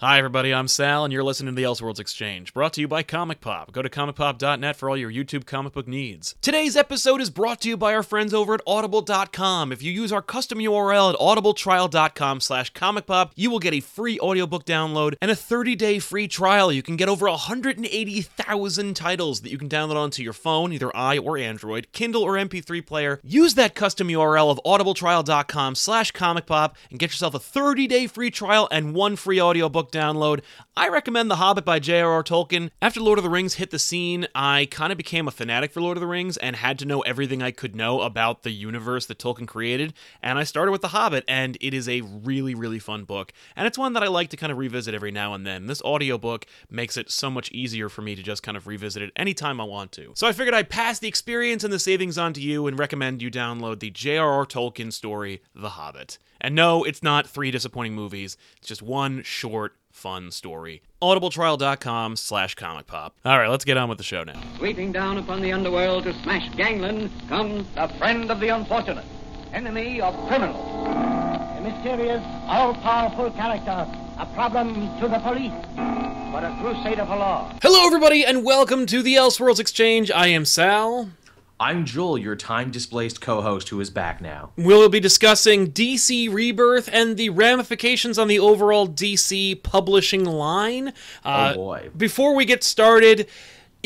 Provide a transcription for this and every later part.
Hi, everybody. I'm Sal, and you're listening to the Elseworlds Exchange, brought to you by Comic Pop. Go to comicpop.net for all your YouTube comic book needs. Today's episode is brought to you by our friends over at Audible.com. If you use our custom URL at audibletrial.com slash comicpop, you will get a free audiobook download and a 30-day free trial. You can get over 180,000 titles that you can download onto your phone, either i or Android, Kindle or MP3 player. Use that custom URL of audibletrial.com slash comicpop and get yourself a 30-day free trial and one free audiobook download. I recommend The Hobbit by J.R.R. Tolkien. After Lord of the Rings hit the scene, I kind of became a fanatic for Lord of the Rings and had to know everything I could know about the universe that Tolkien created. And I started with The Hobbit, and it is a really, really fun book. And it's one that I like to kind of revisit every now and then. This audiobook makes it so much easier for me to just kind of revisit it anytime I want to. So I figured I'd pass the experience and the savings on to you and recommend you download the J.R.R. Tolkien story, The Hobbit. And no, it's not three disappointing movies. It's just one short, fun story. Audibletrial.com slash comic pop. All right, let's get on with the show now. Sweeping down upon the underworld to smash gangland comes the friend of the unfortunate, enemy of criminals. A mysterious, all-powerful character. A problem to the police, but a crusader for law. Hello, everybody, and welcome to the Elseworlds Exchange. I am Sal. I'm Joel, your time displaced co host who is back now. We'll be discussing DC Rebirth and the ramifications on the overall DC publishing line. Uh, oh boy. Before we get started,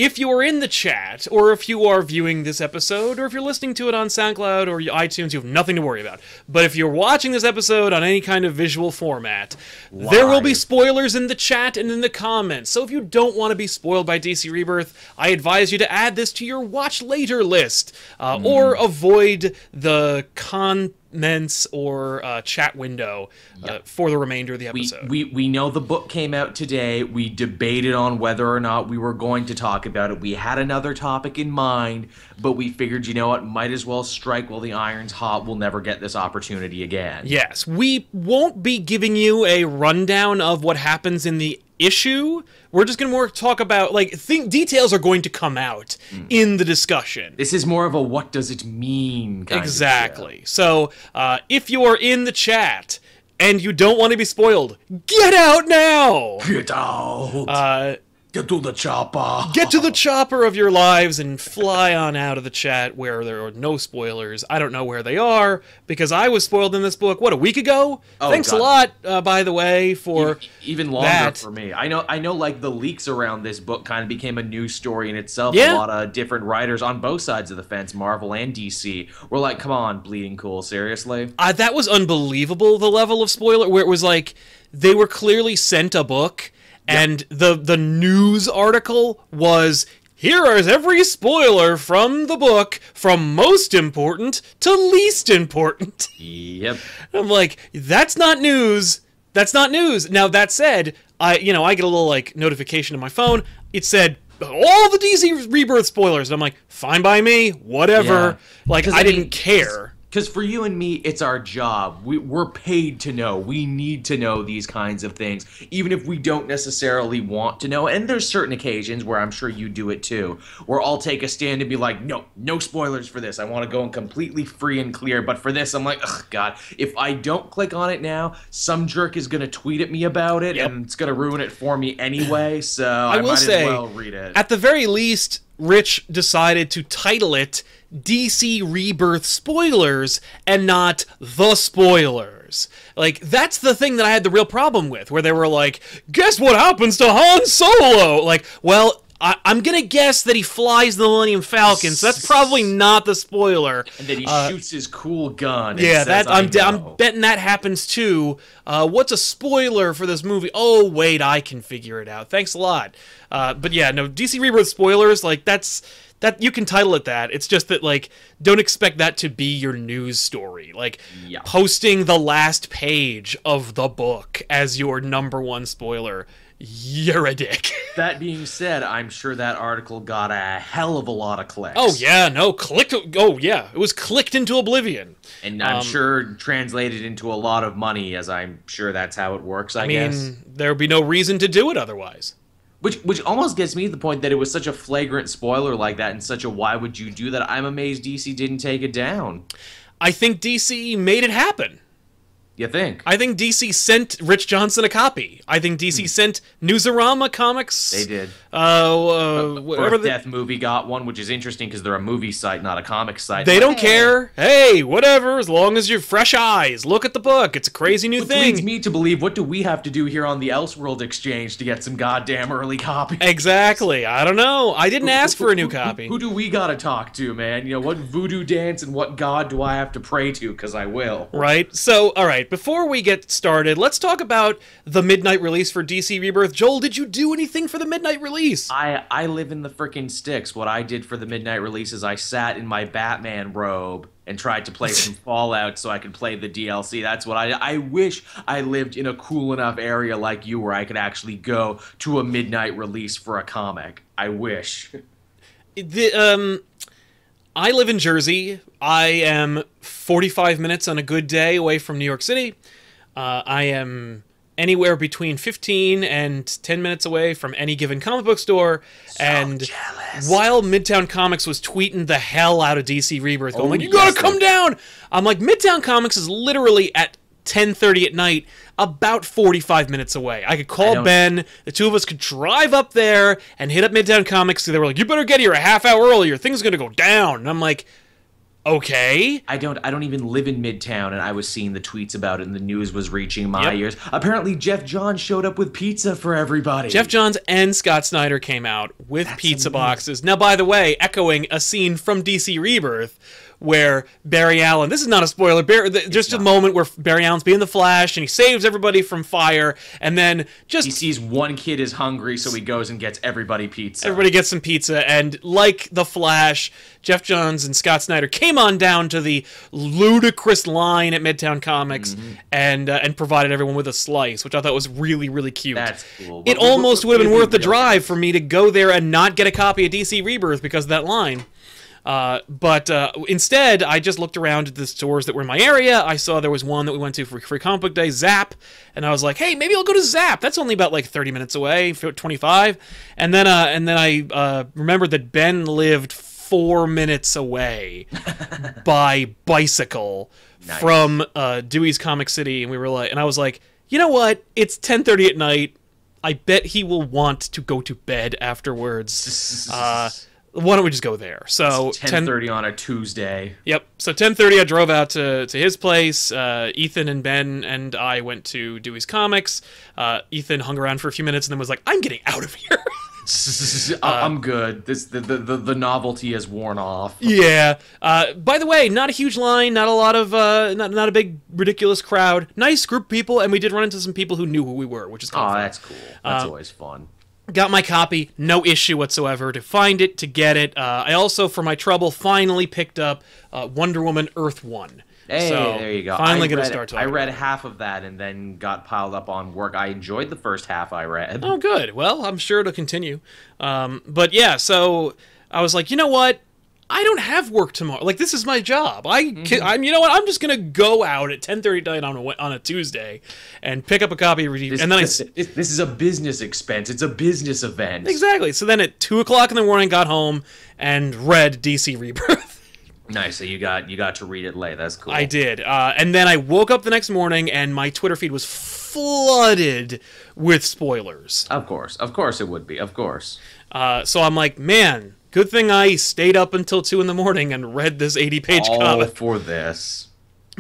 if you are in the chat, or if you are viewing this episode, or if you're listening to it on SoundCloud or iTunes, you have nothing to worry about. But if you're watching this episode on any kind of visual format, there will be spoilers in the chat and in the comments. So if you don't want to be spoiled by DC Rebirth, I advise you to add this to your watch later list, uh, Hmm. or avoid the comments or uh, chat window uh, for the remainder of the We, episode. we we know the book came out today. We debated on whether or not we were going to talk about it. We had another topic in mind, but we figured, you know what, might as well strike while the iron's hot. We'll never get this opportunity again. Yes, we won't be giving you a rundown of what happens in the issue. We're just going to more talk about like think details are going to come out in the discussion. This is more of a what does it mean kind of Exactly. So, uh, if you are in the chat and you don't want to be spoiled, get out now. Get out! Uh, Get to the chopper! get to the chopper of your lives and fly on out of the chat where there are no spoilers. I don't know where they are because I was spoiled in this book what a week ago. Oh, Thanks a lot, uh, by the way, for even longer that. for me. I know I know like the leaks around this book kind of became a news story in itself. Yeah. A lot of different writers on both sides of the fence, Marvel and DC, were like, "Come on, bleeding cool, seriously?" uh, that was unbelievable. The level of spoiler where it was like they were clearly sent a book, and the the news article was. Here is every spoiler from the book, from most important to least important. Yep. I'm like, that's not news. That's not news. Now that said, I you know I get a little like notification on my phone. It said all the DC Rebirth spoilers. And I'm like, fine by me, whatever. Yeah. Like I, I mean, didn't care. Because for you and me, it's our job. We, we're paid to know. We need to know these kinds of things, even if we don't necessarily want to know. And there's certain occasions where I'm sure you do it too, where I'll take a stand and be like, no, no spoilers for this. I want to go in completely free and clear. But for this, I'm like, ugh, God, if I don't click on it now, some jerk is going to tweet at me about it, Yep. and it's going to ruin it for me anyway. So I, will might say, as well read it. At the very least, Rich decided to title it DC Rebirth Spoilers and not The Spoilers. Like, that's the thing that I had the real problem with, where they were like, guess what happens to Han Solo? Like, well, I- I'm gonna guess that he flies the Millennium Falcon, so that's probably not the spoiler. and then he uh, shoots his cool gun. Yeah, that I'm. I'm betting that happens too. Uh, what's a spoiler for this movie? Oh wait, I can figure it out. Thanks a lot. Uh, but yeah, no DC Rebirth spoilers like that's that you can title it that. It's just that like don't expect that to be your news story. Like Yeah. posting the last page of the book as your number one spoiler. You're a dick. That being said, I'm sure that article got a hell of a lot of clicks. oh yeah, no, clicked. Oh yeah, it was clicked into oblivion. And I'm Um, sure translated into a lot of money, as I'm sure that's how it works, I, I mean, guess. there would be no reason to do it otherwise. Which which almost gets me to the point that it was such a flagrant spoiler like that and such a why would you do that? I'm amazed DC didn't take it down. I think DC made it happen. You think? I think DC sent Rich Johnston a copy. I think DC sent Newsarama Comics. Hmm. They did. Uh, uh whatever Earth the- Death movie got one, which is interesting because they're a movie site, not a comic site. They But, don't hey, care. Hey, whatever. As long as you're fresh eyes, look at the book. It's a crazy new Which thing. leads me to believe, what do we have to do here on the Elseworld Exchange to get some goddamn early copy? Exactly. I don't know. I didn't ask for a new Who- copy. Who, do we gotta talk to, man? You know, what voodoo dance and what god do I have to pray to? Because I will. Right. So, all right. Before we get started, let's talk about the midnight release for DC Rebirth. Joel, did you do anything for the midnight release? I I live in the frickin' sticks. What I did for the midnight release is I sat in my Batman robe and tried to play some Fallout so I could play the DLC. That's what I I wish I lived in a cool enough area like you where I could actually go to a midnight release for a comic. I wish. the um I live in Jersey. I am 45 minutes on a good day away from New York City. Uh, I am anywhere between 15 and 10 minutes away from any given comic book store. and jealous. while Midtown Comics was tweeting the hell out of DC Rebirth, going Oh, like, "You gotta come down," I'm like, Midtown Comics is literally at 10:30 at night, about 45 minutes away. I could call don't- Ben. The two of us could drive up there and hit up Midtown Comics. They were like, "You better get here a half hour earlier. Things are gonna go down." And I'm like, "Okay." I don't I don't even live in Midtown and I was seeing the tweets about it and the news was reaching my Yep. ears. Apparently Geoff Johns showed up with pizza for everybody. Geoff Johns and Scott Snyder came out with pizza amazing. boxes. Now, by the way, echoing a scene from DC Rebirth where Barry Allen, this is not a spoiler, Barry, th- just a moment where Barry Allen's being the Flash and he saves everybody from fire, and then just he sees one kid is hungry, so he goes and gets everybody pizza. Everybody gets some pizza, and like the Flash, Geoff Johns and Scott Snyder came on down to the ludicrous line at Midtown Comics Mm-hmm. and uh, and provided everyone with a slice, which I thought was really really cute. That's cool. It But we're- almost would have been worth the drive for me to go there and not get a copy of DC Rebirth because of that line. Uh, but uh, instead, I just looked around at the stores that were in my area. I saw there was one that we went to for Free Comic Book Day, Zap, and I was like, "Hey, maybe I'll go to Zap. That's only about like 30 minutes away, 25." And then, uh, and then I uh, remembered that Ben lived four minutes away by bicycle from uh, Dewey's Comic City, and we were like, and I was like, you know what? It's 10:30 at night. I bet he will want to go to bed afterwards. Why don't we just go there? So 10:30 on a Tuesday. Yep. So 10:30, I drove out to, to his place. Uh, Ethan and Ben and I went to Dewey's Comics. Uh, Ethan hung around for a few minutes and then was like, "I'm getting out of here." I'm good. This the, the the the novelty has worn off. yeah. Uh, by the way, not a huge line, not a lot of, uh, not not a big ridiculous crowd. Nice group of people, and we did run into some people who knew who we were, which is kind Oh, of fun. that's cool. That's Uh, always fun. Got my copy no issue whatsoever to find it to get it uh, i also for my trouble finally picked up uh, wonder woman earth one Hey, so there you go. finally I gonna read, start I read half of that and then got piled up on work. I enjoyed the first half I read. oh good well i'm sure it'll continue um, but yeah so i was like you know what I don't have work tomorrow. Like this is my job. I Mm-hmm. can, I'm you know what? I'm just gonna go out at 10:30 night on a on a Tuesday and pick up a copy of This, and then I this, s- this is a business expense. It's a business event. exactly. So then at two o'clock in the morning, got home and read DC Rebirth. Nice. So you got you got to read it late. That's cool. I did. Uh, and then I woke up the next morning and my Twitter feed was flooded with spoilers. Of course, of course it would be. Of course. Uh, so I'm like, man, good thing I stayed up until 2 in the morning and read this 80 page All comic. for this.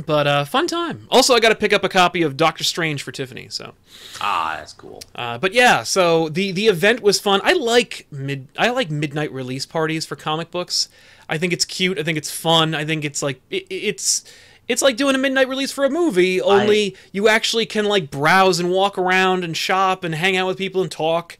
But uh, fun time. Also, I got to pick up a copy of Doctor Strange for Tiffany. So, Ah, that's cool. uh, but yeah, so the the event was fun. I like mid I like midnight release parties for comic books. I think it's cute. I think it's fun. I think it's like it, it's it's like doing a midnight release for a movie. Only you actually can like browse and walk around and shop and hang out with people and talk.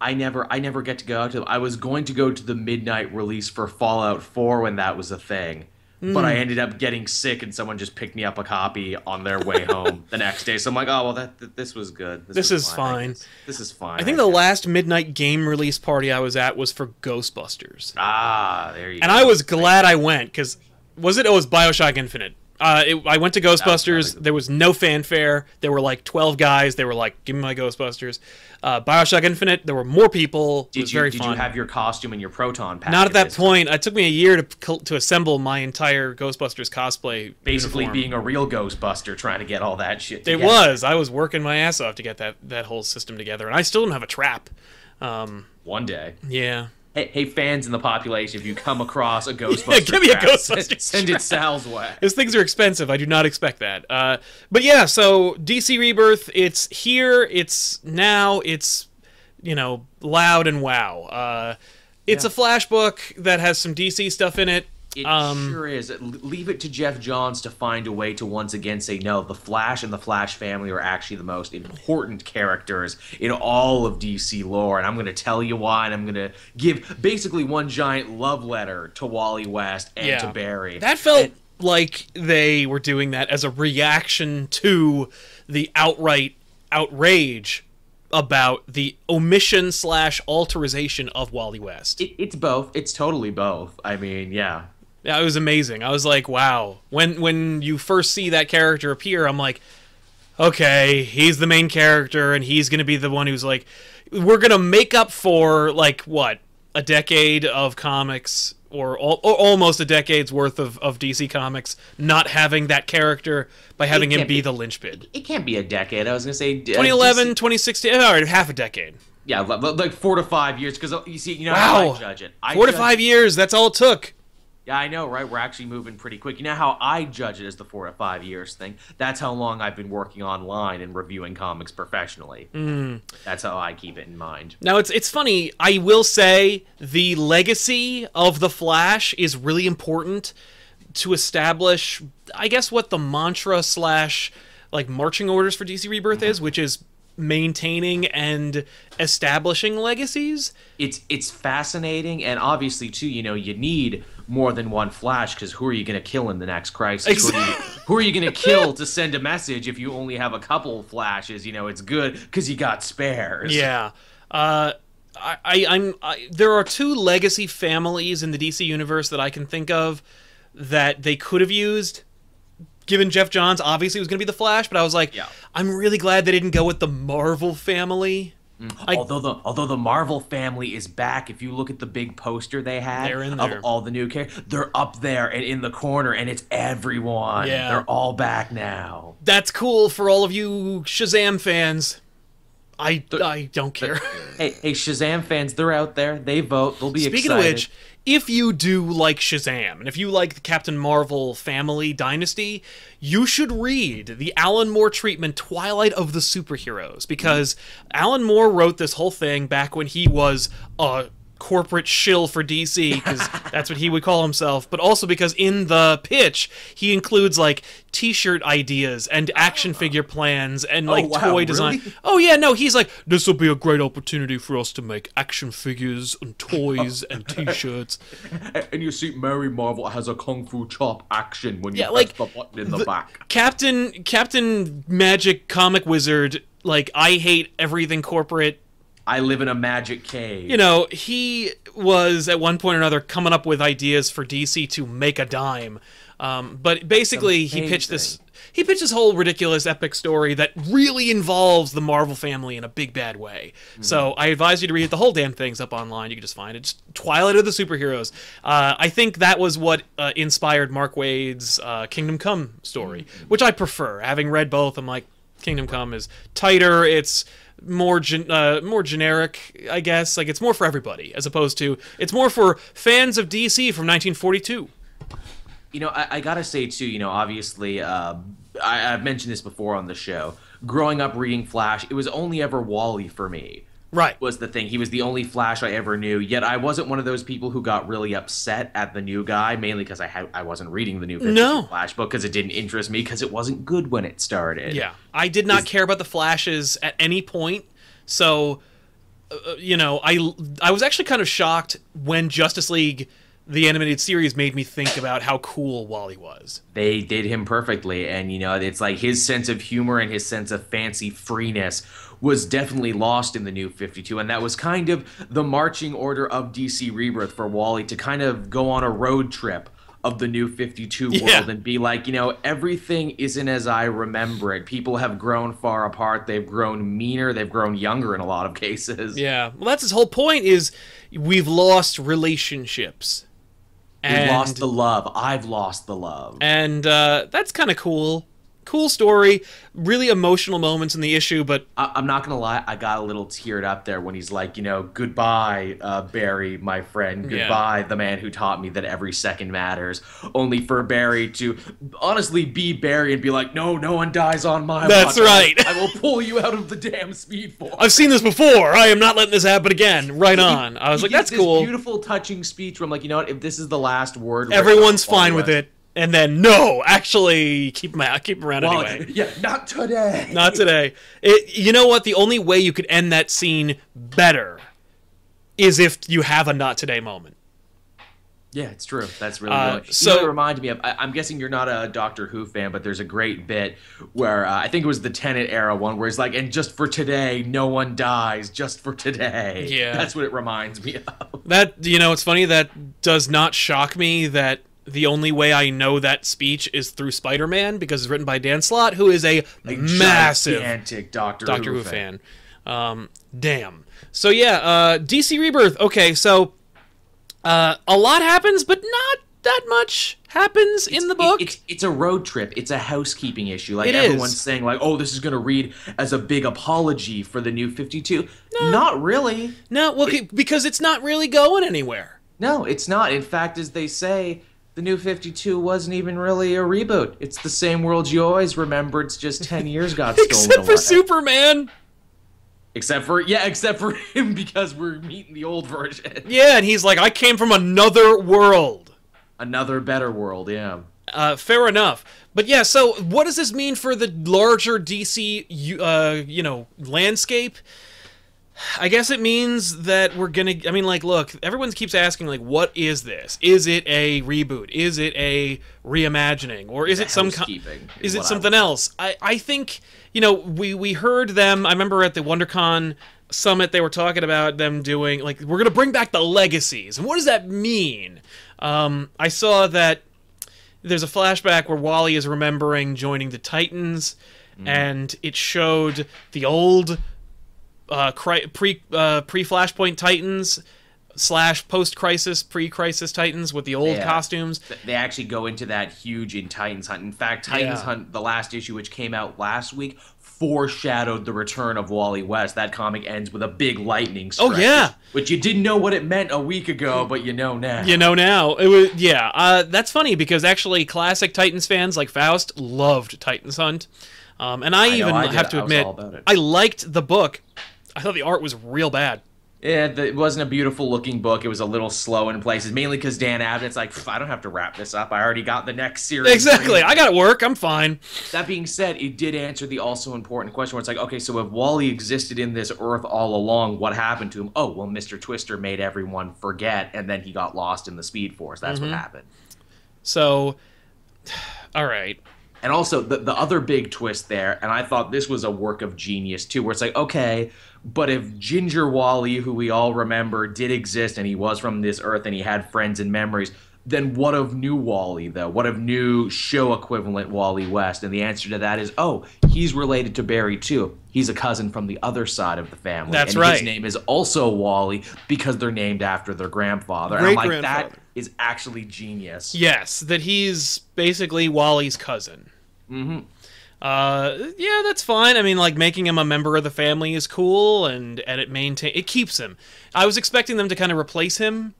I never I never get to go out to I was going to go to the midnight release for Fallout 4 when that was a thing. But Hmm. I ended up getting sick and someone just picked me up a copy on their way home the next day. So I'm like, "Oh, well that, th- this was good. This was is I fine." guess. This is fine. I think the last midnight game release party I was at was for Ghostbusters. Ah, there you And go. I was glad I went because was it? It was Bioshock Infinite. Uh, it, I went to Ghostbusters. There was no fanfare. There were like twelve guys. They were like, "Give me my Ghostbusters." Uh, Bioshock Infinite. There were more people. it Did was you very did fun. you have your costume and your proton pack? Not at that point. It took me a year to to assemble my entire Ghostbusters cosplay. Basically, uniform. being a real Ghostbuster, trying to get all that shit. It was. I was working my ass off to get that that whole system together, and I still don't have a trap. Um, one day. yeah. Hey, hey, fans in the population, if you come across a Ghostbuster, give me a trap, Ghostbuster send, it Sal's way. Those things are expensive. I do not expect that. Uh, but yeah, so DC Rebirth, it's here, it's now, it's you know loud and wow. Uh, it's a flash book that has some DC stuff in it. It Um, sure is. Leave it to Geoff Johns to find a way to once again say no. The Flash and the Flash family are actually the most important characters in all of DC lore, and I'm going to tell you why. And I'm going to give basically one giant love letter to Wally West and to Barry. That felt like they were doing that as a reaction to the outright outrage about the omission slash alterization of Wally West. It, it's both. It's totally both. I mean, yeah. Yeah, it was amazing. I was like, wow. When when you first see that character appear, I'm like, okay, he's the main character and he's going to be the one who's like we're going to make up for like what? A decade of comics or, al- or almost a decade's worth of, of DC comics not having that character by having him be, be- the linchpin. It can't be a decade. I was going to say uh, 2011, DC 2016, all right, half a decade. yeah, li- li- like four to five years. Because you see, you know Wow. how I judge it. I Four to five years, that's all it took. Yeah, I know, right? We're actually moving pretty quick. You know how I judge it as the four to five years thing? That's how long I've been working online and reviewing comics professionally. Mm. That's how I keep it in mind. Now it's it's funny. I will say the legacy of the Flash is really important to establish. I guess what the mantra slash like marching orders for DC Rebirth is, which is maintaining and establishing legacies. It's it's fascinating, and obviously too. You know, you need more than one Flash because who are you going to kill in the next crisis? Who are you, you going to kill to send a message if you only have a couple Flashes? You know, it's good because you got spares. Yeah. Uh, I, I, I'm. I, there are two legacy families in the DC universe that I can think of that they could have used. Given Geoff Johns, obviously it was going to be the Flash, but I was like, Yeah. I'm really glad they didn't go with the Marvel family. Mm-hmm. I- although the although the Marvel family is back, if you look at the big poster they had of all the new characters, they're up there and in the corner, and it's everyone. Yeah. they're all back now. That's cool for all of you Shazam fans. I, I don't care. Hey, hey, Shazam fans, they're out there. They vote. They'll be Speaking excited. Speaking of which, if you do like Shazam, and if you like the Captain Marvel family dynasty, you should read the Alan Moore treatment Twilight of the Superheroes because Alan Moore wrote this whole thing back when he was a corporate shill for DC because that's what he would call himself, but also because in the pitch he includes like t-shirt ideas and action ah. figure plans and oh, like wow, toy design. really? Oh yeah, no, he's like this will be a great opportunity for us to make action figures and toys and t-shirts. and you see Mary Marvel has a kung fu chop action when you Yeah, press like, the button in the, back. Captain Captain Magic Comic Wizard, like I hate everything corporate. I live in a magic cave. You know, he was at one point or another coming up with ideas for DC to make a dime. Um, but basically, he pitched this. He pitched this whole ridiculous epic story that really involves the Marvel family in a big bad way. So I advise you to read. The whole damn thing's up online. You can just find it. Just Twilight of the Superheroes. Uh, I think that was what uh, inspired Mark Waid's uh, Kingdom Come story, which I prefer. Having read both, I'm like, Kingdom Come is tighter. It's more gen- uh, more generic, I guess. Like it's more for everybody, as opposed to it's more for fans of DC from 1942. You know, I, I gotta say too. You know, obviously, uh, I, I've mentioned this before on the show. Growing up reading Flash, it was only ever Wally for me. Right. Was the thing. He was the only Flash I ever knew. Yet I wasn't one of those people who got really upset at the new guy, mainly because I had I wasn't reading the new No. Flash book because it didn't interest me because it wasn't good when it started. Yeah, I did not care about the flashes at any point. So, uh, you know, I I was actually kind of shocked when Justice League, the animated series, made me think about how cool Wally was. they did him perfectly and you know it's like his sense of humor and his sense of fancy freeness was definitely lost in the new 52 and that was kind of the marching order of DC Rebirth for Wally to kind of go on a road trip of the new 52 Yeah. world and be like, you know, everything isn't as I remember it. People have grown far apart. They've grown meaner. They've grown younger in a lot of cases. Yeah. Well, that's his whole point. Is we've lost relationships. We've And, lost the love. I've lost the love. and uh, that's kind of cool. Cool story. Really emotional moments in the issue, but I- I'm not gonna lie, I got a little teared up there when he's like, you know, goodbye, uh, Barry, my friend. Yeah. Goodbye, the man who taught me that every second matters. Only for Barry to honestly be Barry and be like, no, no one dies on my That's watch. right. I will pull you out of the damn speed force. I've seen this before. I am not letting this happen again. Right on. I was like, that's cool. Beautiful, touching speech where I'm like, you know what? If this is the last word, Everyone's fine with it. And then no, actually keep my keep him around Wally- anyway. yeah, not today. Not today. It, you know what? The only way you could end that scene better is if you have a not today moment. Yeah, it's true. That's really Uh, good. so- it reminded me of. I, I'm guessing you're not a Doctor Who fan, but there's a great bit where uh, I think it was the Tennant era one, where he's like, "And just for today, no one dies. Just for today." Yeah. that's what it reminds me of. That you know, it's funny that does not shock me that the only way I know that speech is through Spider-Man because it's written by Dan Slott, who is a, A massive gigantic Doctor, Doctor Who fan. Um, damn. So yeah, uh, DC Rebirth. Okay, so uh, a lot happens, but not that much happens in the It- book. it's it's a road trip. It's a housekeeping issue. Like It everyone's is. saying, like, "Oh, this is going to read as a big apology for the new 52." No. Not really. no, well, c- because it's not really going anywhere. No, it's not. In fact, as they say, the new 52 wasn't even really a reboot. It's the same world you always remember. It's just 10 years got stolen Except for away. Superman. Except for yeah, except for him because we're meeting the old version. Yeah, and he's like, I came from another world. Another better world, yeah. Uh, fair enough. But yeah, so what does this mean for the larger DC, uh, you know, landscape? I guess it means that we're gonna. I mean, like, look, everyone keeps asking, like, what is this? Is it a reboot? Is it a reimagining, or is it some kind? Housekeeping Is it what I something else? I I think you know we we heard them. I remember at the WonderCon summit they were talking about them doing like we're gonna bring back the legacies, and what does that mean? Um, I saw that there's a flashback where Wally is remembering joining the Titans, and it showed the old uh, pre uh, pre Flashpoint Titans slash post Crisis pre Crisis Titans with the old Yeah. costumes. They actually go into that huge in Titans Hunt. In fact, Titans Yeah. Hunt, the last issue which came out last week, foreshadowed the return of Wally West. That comic ends with a big lightning strike. Oh, yeah. Which, you didn't know what it meant a week ago, but you know now. You know now it was yeah. Uh, that's funny because actually classic Titans fans like Faust loved Titans Hunt, um, and I, know, even I have to admit all about it. I liked the book. I thought the art was real bad. Yeah, the, it wasn't a beautiful looking book. It was a little slow in places, mainly because Dan Abnett's like, I don't have to wrap this up. I already got the next series. Exactly. I got to work. I'm fine. That being said, it did answer the also important question where it's like, okay, so if Wally existed in this Earth all along, what happened to him? Oh, well, Mr. Twister made everyone forget, and then he got lost in the Speed Force. That's Mm-hmm. what happened. So, all right. And also, the, the other big twist there, and I thought this was a work of genius too, where it's like, okay, but if Ginger Wally, who we all remember, did exist and he was from this Earth and he had friends and memories, then what of new Wally, though? What of new show equivalent Wally West? And the answer to that is, oh, he's related to Barry too. He's a cousin from the other side of the family. That's and right. His name is also Wally because they're named after their grandfather. and I'm like, that is actually genius. Yes, that he's basically Wally's cousin. Mm-hmm. Uh, yeah, that's fine. I mean, like making him a member of the family is cool, and and it maintain it keeps him. I was expecting them to kind of replace him,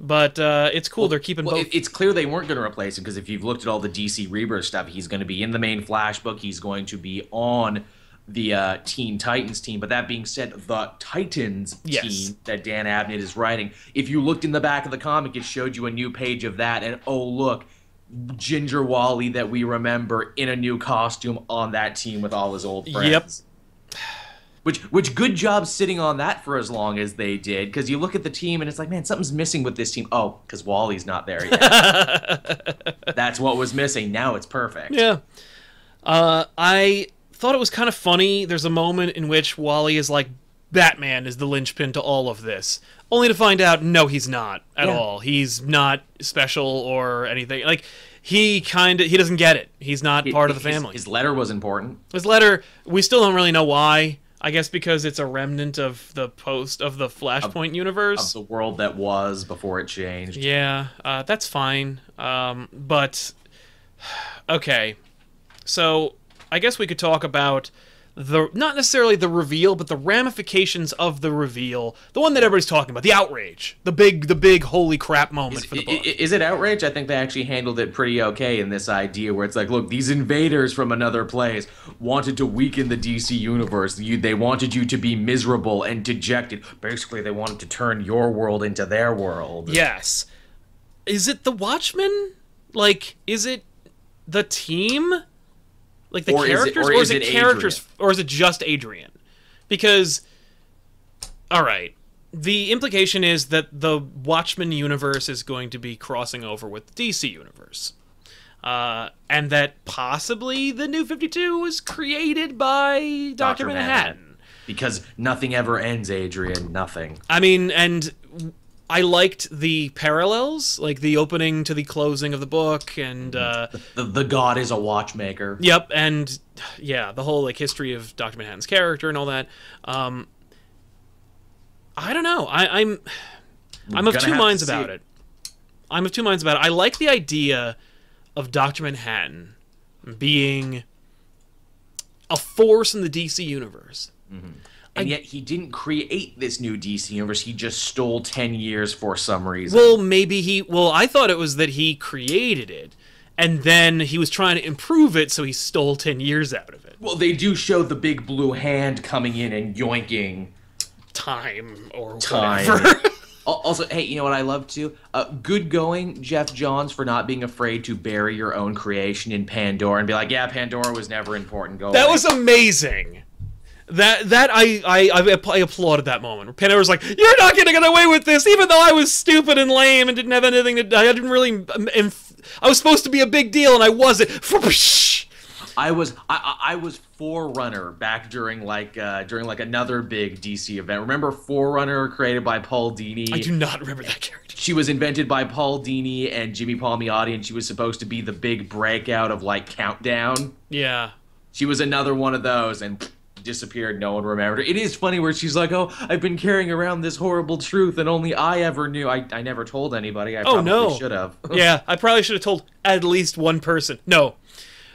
but uh, it's cool. They're keeping Well, both. it's clear they weren't going to replace him because if you've looked at all the DC Rebirth stuff, he's going to be in the main Flash book. He's going to be on the uh, Teen Titans team. But that being said, the Titans Yes. team that Dan Abnett is writing, if you looked in the back of the comic, it showed you a new page of that. And oh, look, Ginger Wally that we remember in a new costume on that team with all his old friends. Yep. Which, which good job sitting on that for as long as they did because you look at the team and it's like man something's missing with this team oh because wally's not there yet that's what was missing now it's perfect Yeah. Uh, I thought it was kind of funny. There's a moment in which Wally is like Batman is the linchpin to all of this, only to find out no, he's not at Yeah. all. He's not special or anything. Like he kind of he doesn't get it. He's not part of the His- family. His, letter was important. His letter, we still don't really know why. I guess because it's a remnant of the post of the Flashpoint Of universe. the world that was before it changed. Yeah, uh, that's fine. Um, but okay, so I guess we could talk about the not necessarily the reveal, but the ramifications of the reveal. The one that everybody's talking about, the outrage, the big, the big holy crap moment for the book. Is it outrage? I think they actually handled it pretty okay in this idea where it's like, look, these invaders from another place wanted to weaken the DC universe. You, they wanted you to be miserable and dejected. Basically, they wanted to turn your world into their world. Yes. Is it the Watchmen? Like, is it the team? Like the Or is it- characters, or or is is it, it characters, or is it just Adrian? Because, all right, the implication is that the Watchmen universe is going to be crossing over with the DC universe, uh, and that possibly the New Fifty Two was created by Doctor Dr. Manhattan. Because nothing ever ends, Adrian. Nothing. I mean, and I liked the parallels, like the opening to the closing of the book, and uh, The, the god is a watchmaker. yep, and yeah, the whole like history of Doctor Manhattan's character and all that. Um, I don't know. I, I'm I'm of two minds about it. it. I'm of two minds about it. I like the idea of Doctor Manhattan being a force in the DC universe. And yet he didn't create this new DC universe. He just stole 10 years for some reason. Well, maybe he. Well, I thought it was that he created it, and then he was trying to improve it, so he stole ten years out of it. Well, they do show the big blue hand coming in and yoinking Time or time. whatever. Also, hey, you know what I love too? Uh, good going, Geoff Johns, for not being afraid to bury your own creation in Pandora and be like, yeah, Pandora was never important. Go that away." was amazing. That that I I I, I applauded that moment. Pandora's like, "You're not gonna get away with this," even though I was stupid and lame and didn't have anything to. I didn't really. um, I was supposed to be a big deal and I wasn't. I was I, I I was Forerunner back during like uh, during like another big DC event. Remember Forerunner created by Paul Dini? I do not remember that character. she was invented by Paul Dini and Jimmy Palmiotti, and she was supposed to be the big breakout of like Countdown. Yeah. She was another one of those and disappeared. No one remembered her. It is funny where she's like, "Oh, I've been carrying around this horrible truth, and only I ever knew. I, I never told anybody. I Oh, probably no. should have. Yeah, I probably should have told at least one person. No.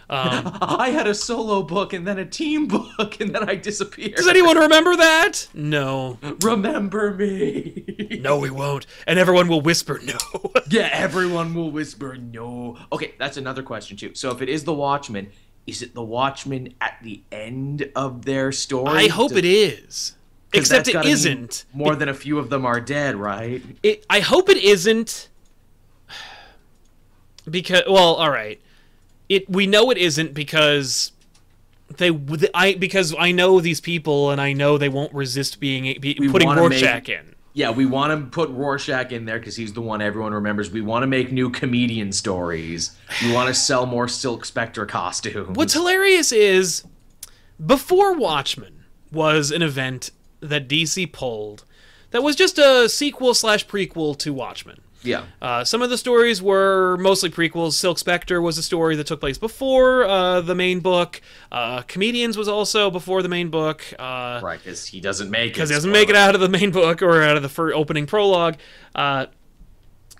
Um, I had a solo book and then a team book, and then I disappeared. Does anyone remember that? No. remember me? No, we won't. And everyone will whisper no. yeah, everyone will whisper no. Okay, that's another question too. So if it is the Watchmen, is it the Watchmen at the end of their story? I hope it is. Except it isn't. More than a few of them are dead, right? It, I hope it isn't. Because well, all right. It we know it isn't because they I because I know these people and I know they won't resist being be, putting Rorschach make- in. Yeah, we want to put Rorschach in there because he's the one everyone remembers. We want to make new comedian stories. We want to sell more Silk Spectre costumes. What's hilarious is before Watchmen was an event that DC pulled that was just a sequel slash prequel to Watchmen. Yeah. Uh, some of the stories were mostly prequels. Silk Spectre was a story that took place before uh, the main book. Uh, Comedians was also before the main book. Uh, Right, because he doesn't make it. because he doesn't make it out of the main book or out of the fir- opening prologue. Uh,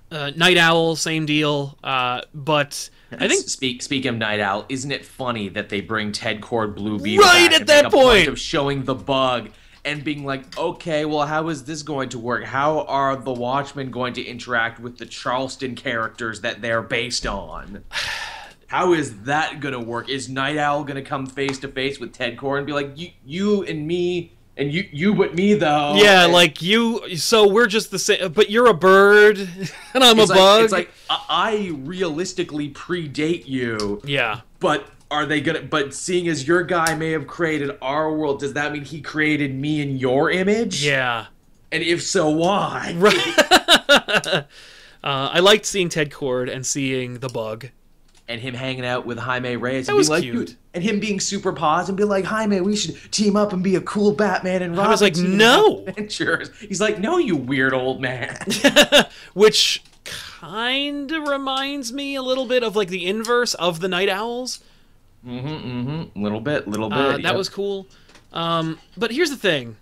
uh, Nite Owl, same deal. Uh, but I think Speak speak of Nite Owl. Isn't it funny that they bring Ted Kord Blue Beetle Right at that make a point point! of showing the bug and being like, okay, well, how is this going to work? How are the Watchmen going to interact with the Charlton characters that they're based on? How is that gonna work? Is Nite Owl gonna come face to face with Ted Kord and be like, you, you and me, and you, you but me though? yeah, And like you. So we're just the same. But you're a bird, and I'm a like, bug. It's like I, I realistically predate you. yeah. But are they gonna? But seeing as your guy may have created our world, does that mean he created me in your image? Yeah. And if so, why? Right. uh, I liked seeing Ted Kord and seeing the bug. and him hanging out with Jaime Reyes. That and was like, cute. "Dude," And him being super paused and be like, Jaime, we should team up and be a cool Batman and Robin. I was like, "No." Adventures. He's like, no, you weird old man. which kind of reminds me a little bit of like the inverse of the Nite Owls. Little bit, little bit. Uh, that yep. was cool. Um, but here's the thing.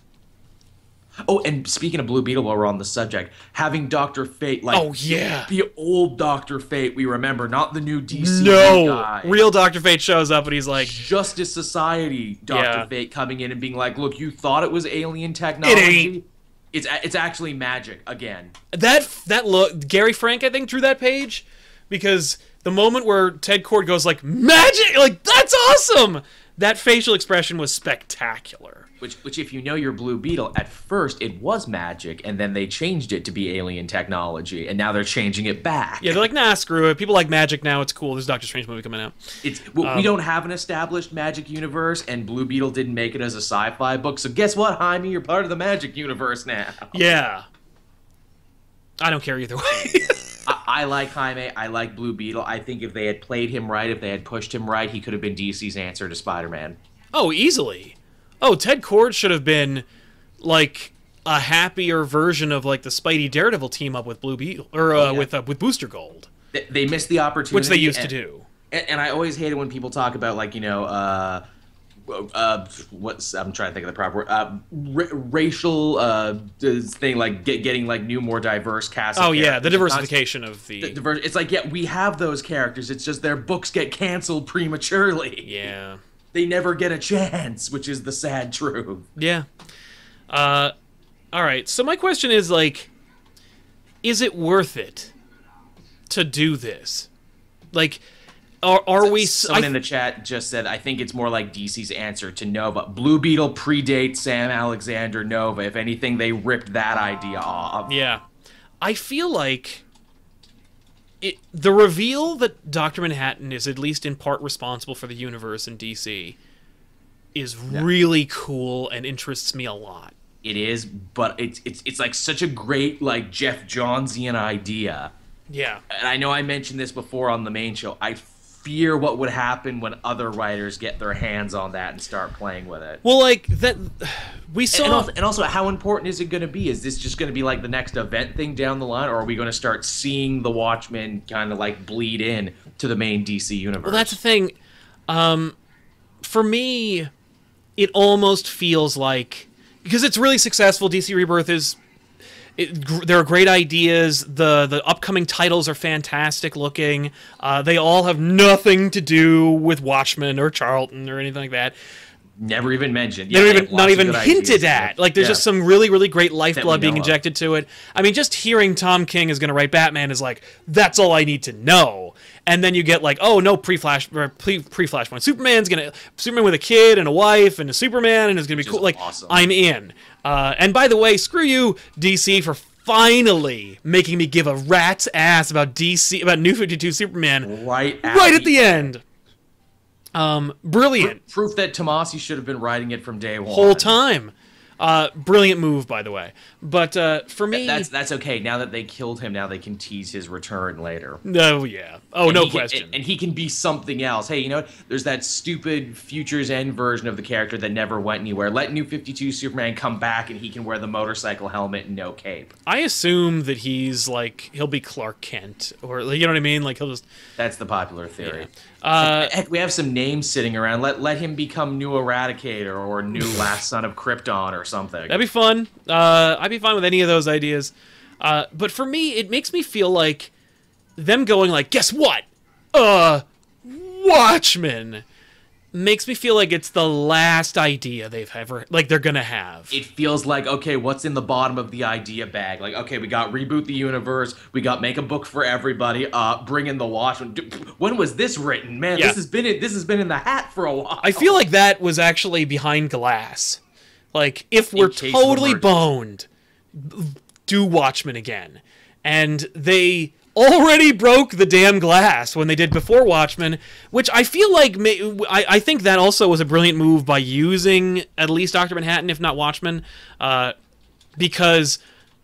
Oh, and speaking of Blue Beetle, while we're on the subject, having Doctor Fate, like, Oh, yeah. the old Doctor Fate we remember, not the new DC No, guy. real Doctor Fate shows up and he's like, Justice Society Doctor Yeah. Fate coming in and being like, "Look, you thought it was alien technology. It ain't." It's it's actually magic again." that that look Gary Frank I think drew that page because the moment where Ted Kord goes like magic like that's awesome that facial expression was spectacular Which, which, if you know your Blue Beetle, at first it was magic, and then they changed it to be alien technology, and now they're changing it back. yeah they're like nah screw it people like magic now it's cool there's a Doctor Strange movie coming out It's well, Um, we don't have an established magic universe, and Blue Beetle didn't make it as a sci-fi book. So guess what, Jaime? You're part of the magic universe now. yeah I don't care either way I, like Jaime. I like Blue Beetle. I think if they had played him right, if they had pushed him right, he could have been DC's answer to Spider-Man. oh easily oh Ted Kord should have been like a happier version of like the Spidey Daredevil team up with Blue Beetle or uh, yeah. with uh, with Booster Gold They, they missed the opportunity, which they used to do And, and I always hated when people talk about like you know, uh, uh, what's I'm trying to think of the proper word, uh, ra- racial uh thing like get, getting like new, more diverse cast. oh yeah the. It's not- diversification of the the diver- It's like yeah, we have those characters. It's just their books get canceled prematurely. yeah They never get a chance, which is the sad truth. Yeah. Uh, all right. So my question is like, is it worth it to do this? Like, are, are we? Someone I- in the chat just said, I think it's more like DC's answer to Nova. Blue Beetle predates Sam Alexander Nova. If anything, they ripped that idea off. yeah. I feel like it, the reveal that Doctor Manhattan is at least in part responsible for the universe in DC is really cool and interests me a lot. It is, but it's it's it's like such a great like Geoff Johnsian idea. Yeah. And I know I mentioned this before on the main show. I fear what would happen when other writers get their hands on that and start playing with it. Well, like that, we saw. And also, and also, how important is it going to be? Is this just going to be like the next event thing down the line, or are we going to start seeing the Watchmen kind of like bleed in to the main DC universe? Well, that's the thing. Um, for me, it almost feels like because it's really successful. DC Rebirth is. It, gr- there are great ideas. the The upcoming titles are fantastic looking. Uh, they all have nothing to do with Watchmen or Charlton or anything like that. never even mentioned. Yeah, even not even hinted ideas. at. Like there's Yeah. just some really really great lifeblood being know of. injected to it. I mean, just hearing Tom King is going to write Batman is like that's all I need to know. And then you get like, oh no, pre-flash or pre pre-flashpoint. Superman's gonna Superman with a kid and a wife and a Superman and it's gonna be cool. Like awesome. I'm in. Uh, and by the way, screw you, DC, for finally making me give a rat's ass about DC about New Fifty Two Superman right at right at the end. Um, brilliant proof that Tomasi should have been writing it from day one. whole time. Uh, brilliant move, by the way. But uh, for me, That's that's okay. Now that they killed him, now they can tease his return later. no, yeah, oh, And no he can- question. and he can be something else. Hey, you know what? There's that stupid Futures End version of the character that never went anywhere. Let New 52 Superman come back and he can wear the motorcycle helmet and no cape. I assume that he's like he'll be Clark Kent, or you know what I mean. Like he'll just That's the popular theory. Uh, Heck, we have some names sitting around. Let let him become New Eradicator or New Last Son of Krypton or something. that'd be fun. Uh, I'd be fine with any of those ideas. Uh, but for me, it makes me feel like them going like, guess what? Uh, Watchmen makes me feel like it's the last idea they've ever like they're gonna have. it feels like okay what's in the bottom of the idea bag like okay we got reboot the universe we got make a book for everybody uh bring in the watchmen D- when was this written man Yeah. this has been in, this has been in the hat for a while I feel like that was actually behind glass. Like, if we're totally boned, do Watchmen again. And they already broke the damn glass when they did before Watchmen, which I feel like may, I, I think that also was a brilliant move by using at least Doctor Manhattan, if not Watchmen, uh, because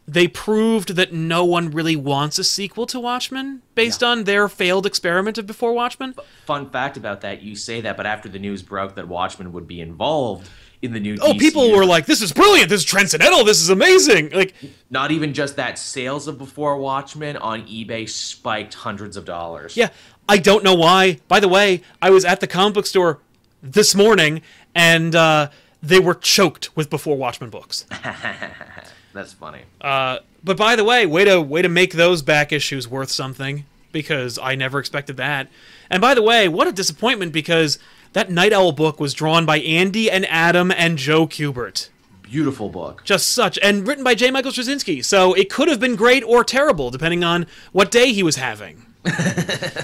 they proved that no one really wants a sequel to Watchmen based on their failed experiment of Before Watchmen. Fun fact about that: you say that, but after the news broke that Watchmen would be involved in the new, Oh, people were like, "This is brilliant! This is transcendental! This is amazing!" Like, not even just that. Sales of Before Watchmen on eBay spiked hundreds of dollars. yeah, I don't know why. By the way, I was at the comic book store this morning, and uh, they were choked with Before Watchmen books. that's funny. Uh, but by the way, way to way to make those back issues worth something because I never expected that. And by the way, what a disappointment because that Nite Owl book was drawn by Andy and Adam and Joe Kubert. Beautiful book. Just such and written by J. Michael Straczynski. So it could have been great or terrible depending on what day he was having.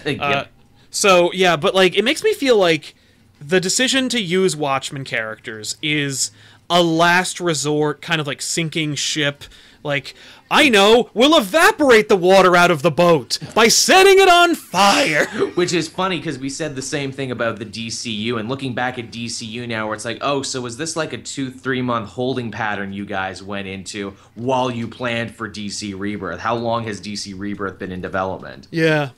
Yep. Uh, so yeah, but like it makes me feel like the decision to use Watchmen characters is a last resort, kind of like sinking ship. Like I know, we'll evaporate the water out of the boat by setting it on fire. Which is funny because we said the same thing about the DCU, and looking back at DCU now, where it's like, oh, so was this like a two, three month holding pattern you guys went into while you planned for DC Rebirth? How long has DC Rebirth been in development? Yeah.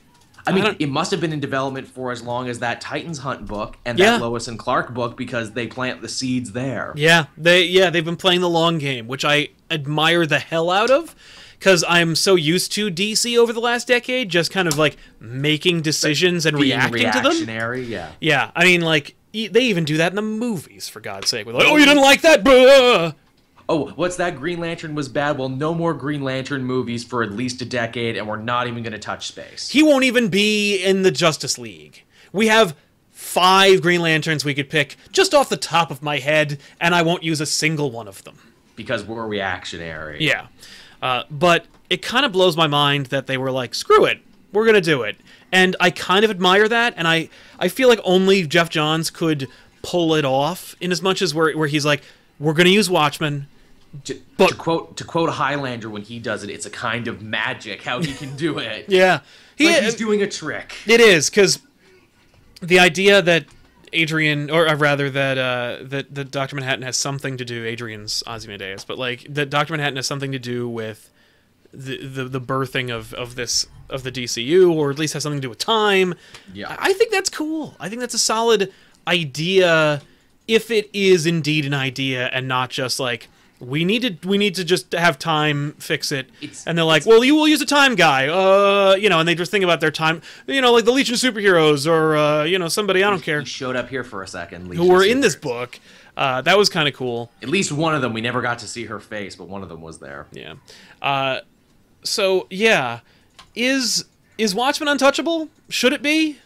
I mean, don't- it must have been in development for as long as that Titans Hunt book and Yeah. that Lois and Clark book because they plant the seeds there. Yeah, they yeah they've been playing the long game, which I admire the hell out of, because I'm so used to DC over the last decade, just kind of like making decisions and Being reacting to them. reactionary, yeah. Yeah, I mean like e- they even do that in the movies for God's sake. Like, oh, you didn't like that? Buh! Oh, what's that? Green Lantern was bad. Well, no more Green Lantern movies for at least a decade, and we're not even going to touch space. He won't even be in the Justice League. We have five Green Lanterns we could pick just off the top of my head, and I won't use a single one of them. because we're reactionary. Yeah. Uh, but it kind of blows my mind that they were like, screw it, we're going to do it. And I kind of admire that, and I, I feel like only Geoff Johns could pull it off in as much as where, where he's like, we're going to use Watchmen. To, But- to quote to quote a Highlander when he does it, it's a kind of magic how he can do it. Yeah. He, like he's doing a trick. It is because the idea that Adrian, or uh, rather that uh, that that Doctor Manhattan has something to do. Adrian's Ozymandias, but like that Doctor Manhattan has something to do with the, the the birthing of of this of the DCU, or at least has something to do with time. Yeah. I think that's cool. I think that's a solid idea if it is indeed an idea and not just like we need to we need to just have time fix it. It's- and they're like well you will use a time guy. Uh you know and they just think about their time. You know like the legion of superheroes or uh you know somebody i don't care. showed up here for a second. who were in this book. Uh that was kind of cool. At least one of them. We never got to see her face, but one of them was there. yeah. Uh so yeah. Is is watchmen untouchable? Should it be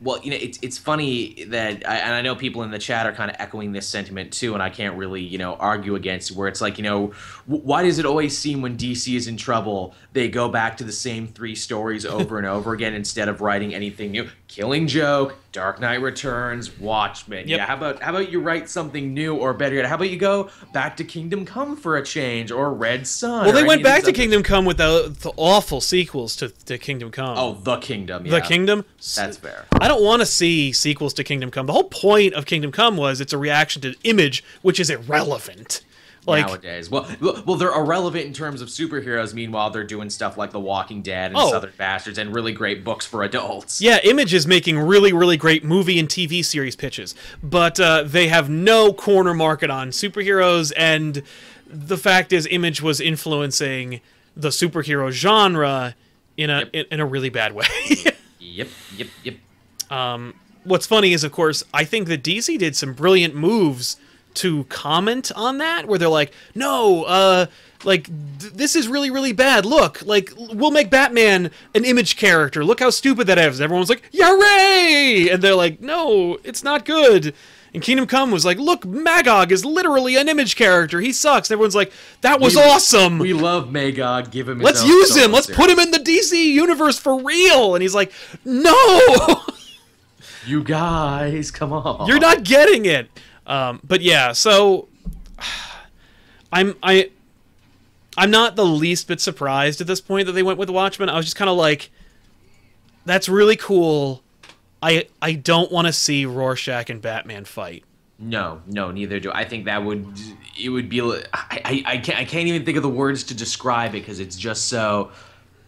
Well, you know, it's it's funny that, I, and I know people in the chat are kind of echoing this sentiment too, and I can't really, you know, argue against where it's like, you know, why does it always seem when DC is in trouble, they go back to the same three stories over and over again instead of writing anything new? Killing Joke, Dark Knight Returns, Watchmen. Yep. Yeah, how about how about you write something new, or better yet, how about you go back to Kingdom Come for a change, or Red Sun? well they went back to kingdom come with the, the awful sequels to, to kingdom come Oh, the Kingdom. the kingdom That's fair. I don't want to see sequels to Kingdom Come. The whole point of Kingdom Come was it's a reaction to Image, which is irrelevant. Like, nowadays. Well, well, they're irrelevant in terms of superheroes. Meanwhile, they're doing stuff like The Walking Dead and Oh. Southern Bastards and really great books for adults. yeah, Image is making really, really great movie and TV series pitches, but uh, they have no corner market on superheroes. And the fact is, Image was influencing the superhero genre in a Yep. in, in a really bad way. Yep, yep, yep. what's funny is, of course, I think that DC did some brilliant moves to comment on that, where they're like, no, uh, like, th- this is really, really bad. Look, like, we'll make Batman an image character. Look how stupid that is. Everyone's like, yay! And they're like, no, it's not good. And Kingdom Come was like, look, Magog is literally an image character. He sucks. And everyone's like, that was We- awesome. We love Magog. Give him. Let's use him. Let's series. put him in the DC universe for real. And he's like, no. You guys, come on. You're not getting it. Um, but yeah, so I'm I I'm not the least bit surprised at this point that they went with Watchmen. I was just kind of like, that's really cool. I I don't want to see Rorschach and Batman fight. No, no, neither do I. I think that would it would be. I, I, I can't I can't even think of the words to describe it because it's just so.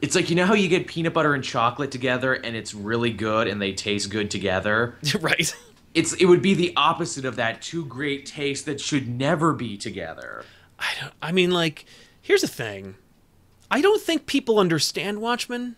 It's like you know how you get peanut butter and chocolate together and it's really good and they taste good together. right. It's it would be the opposite of that. Two great tastes that should never be together. I don't. I mean, like, here's the thing. I don't think people understand Watchmen,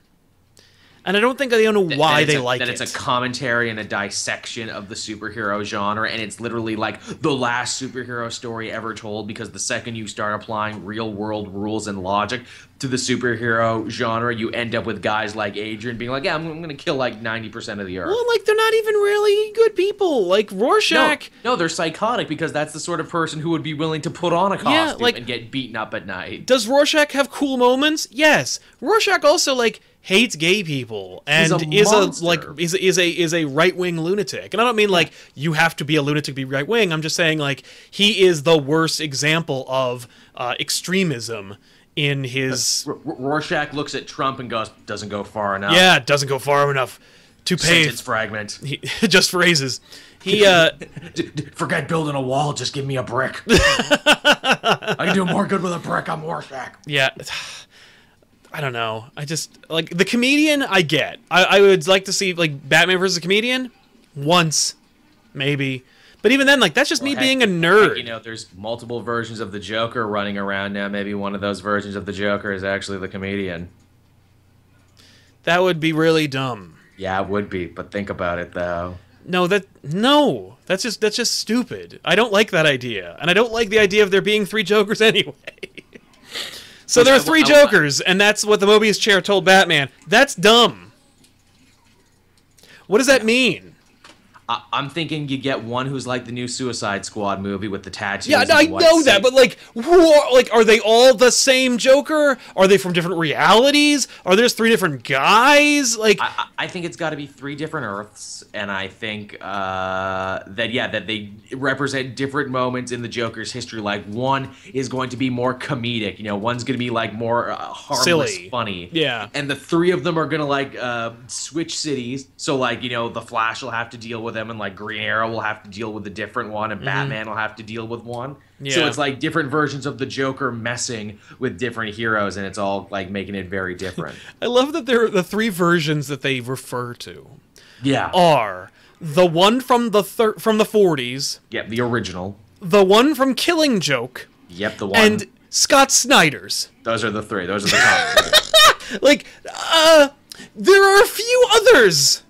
and I don't think they don't know why they a, like that it. it's a commentary and a dissection of the superhero genre, and it's literally like the last superhero story ever told. Because the second you start applying real world rules and logic to the superhero genre, you end up with guys like Adrian being like, "Yeah, I'm, I'm going to kill like ninety percent of the earth." well, like they're not even really good people. Like Rorschach. No, no, they're psychotic because that's the sort of person who would be willing to put on a costume like- and get beaten up at night. Does Rorschach have cool moments? Yes. Rorschach also like hates gay people and a is a like is is a is a right wing lunatic. And I don't mean like you have to be a lunatic to be right wing. I'm just saying like he is the worst example of uh, extremism in his R- R- Rorschach looks at Trump and goes, "Doesn't go far enough." yeah it doesn't go far enough to pay Sentence fragment. he, just phrases. He uh D- d- forget building a wall. Just give me a brick. I can do more good with a brick. I'm Rorschach. yeah. I don't know. I just like the comedian. I get. I, I would like to see like Batman versus a comedian once, maybe. But even then, like that's just me Heck, being a heck, nerd. You know, there's multiple versions of the Joker running around now. Maybe one of those versions of the Joker is actually the comedian. that would be really dumb. Yeah, it would be. But think about it, though. No, that no. That's just that's just stupid. I don't like that idea, and I don't like the idea of there being three Jokers anyway. So there are three Jokers, and that's what the Mobius chair told Batman. That's dumb. What does that mean? I- I'm thinking you get one who's like the new Suicide Squad movie with the tattoos. Yeah, no, I know that, but like, who are, like, are they all the same Joker? Are they from different realities? Are there three different guys? Like, I, I I think it's got to be three different Earths, and I think uh, that yeah, that they represent different moments in the Joker's history. Like one is going to be more comedic, you know, one's going to be like more uh, harmless, Silly. funny. Yeah. and the three of them are going to like uh, switch cities. So like you know, the Flash will have to deal with them, and like Green Arrow will have to deal with a different one, and Batman will have to deal with one. So Mm-hmm. Yeah. it's like different versions of the Joker messing with different heroes, and it's all like making it very different. I love that there the three versions that they refer to yeah. are the one from the thir- from the 40s, Yep, the original. the one from Killing Joke, Yep, the one. and Scott Snyder's. those are the three. Those are the top three. Like, uh, there are a few others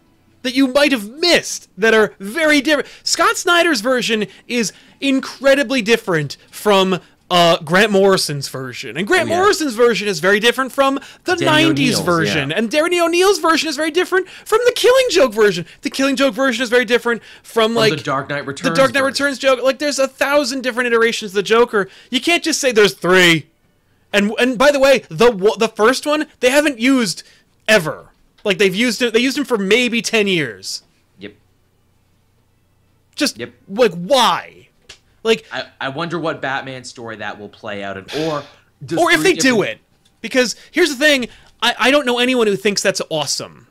that you might have missed that are very different. Scott Snyder's version is incredibly different from uh, Grant Morrison's version, and Grant Oh, yeah. Morrison's version is very different from the Denny '90s O'Neil's, version, yeah. and Denny O'Neil's version is very different from the Killing Joke version. The Killing Joke version is very different from like the Dark Knight Returns. the Dark Knight version. Returns joke. Like, there's a thousand different iterations of the Joker. You can't just say there's three. And and by the way, the the first one they haven't used ever. Like they've used it. They used him for maybe ten years. Yep. Just Yep. like why? Like I, I wonder what Batman story that will play out in, or does or if they do it, because here's the thing: I I don't know anyone who thinks that's awesome.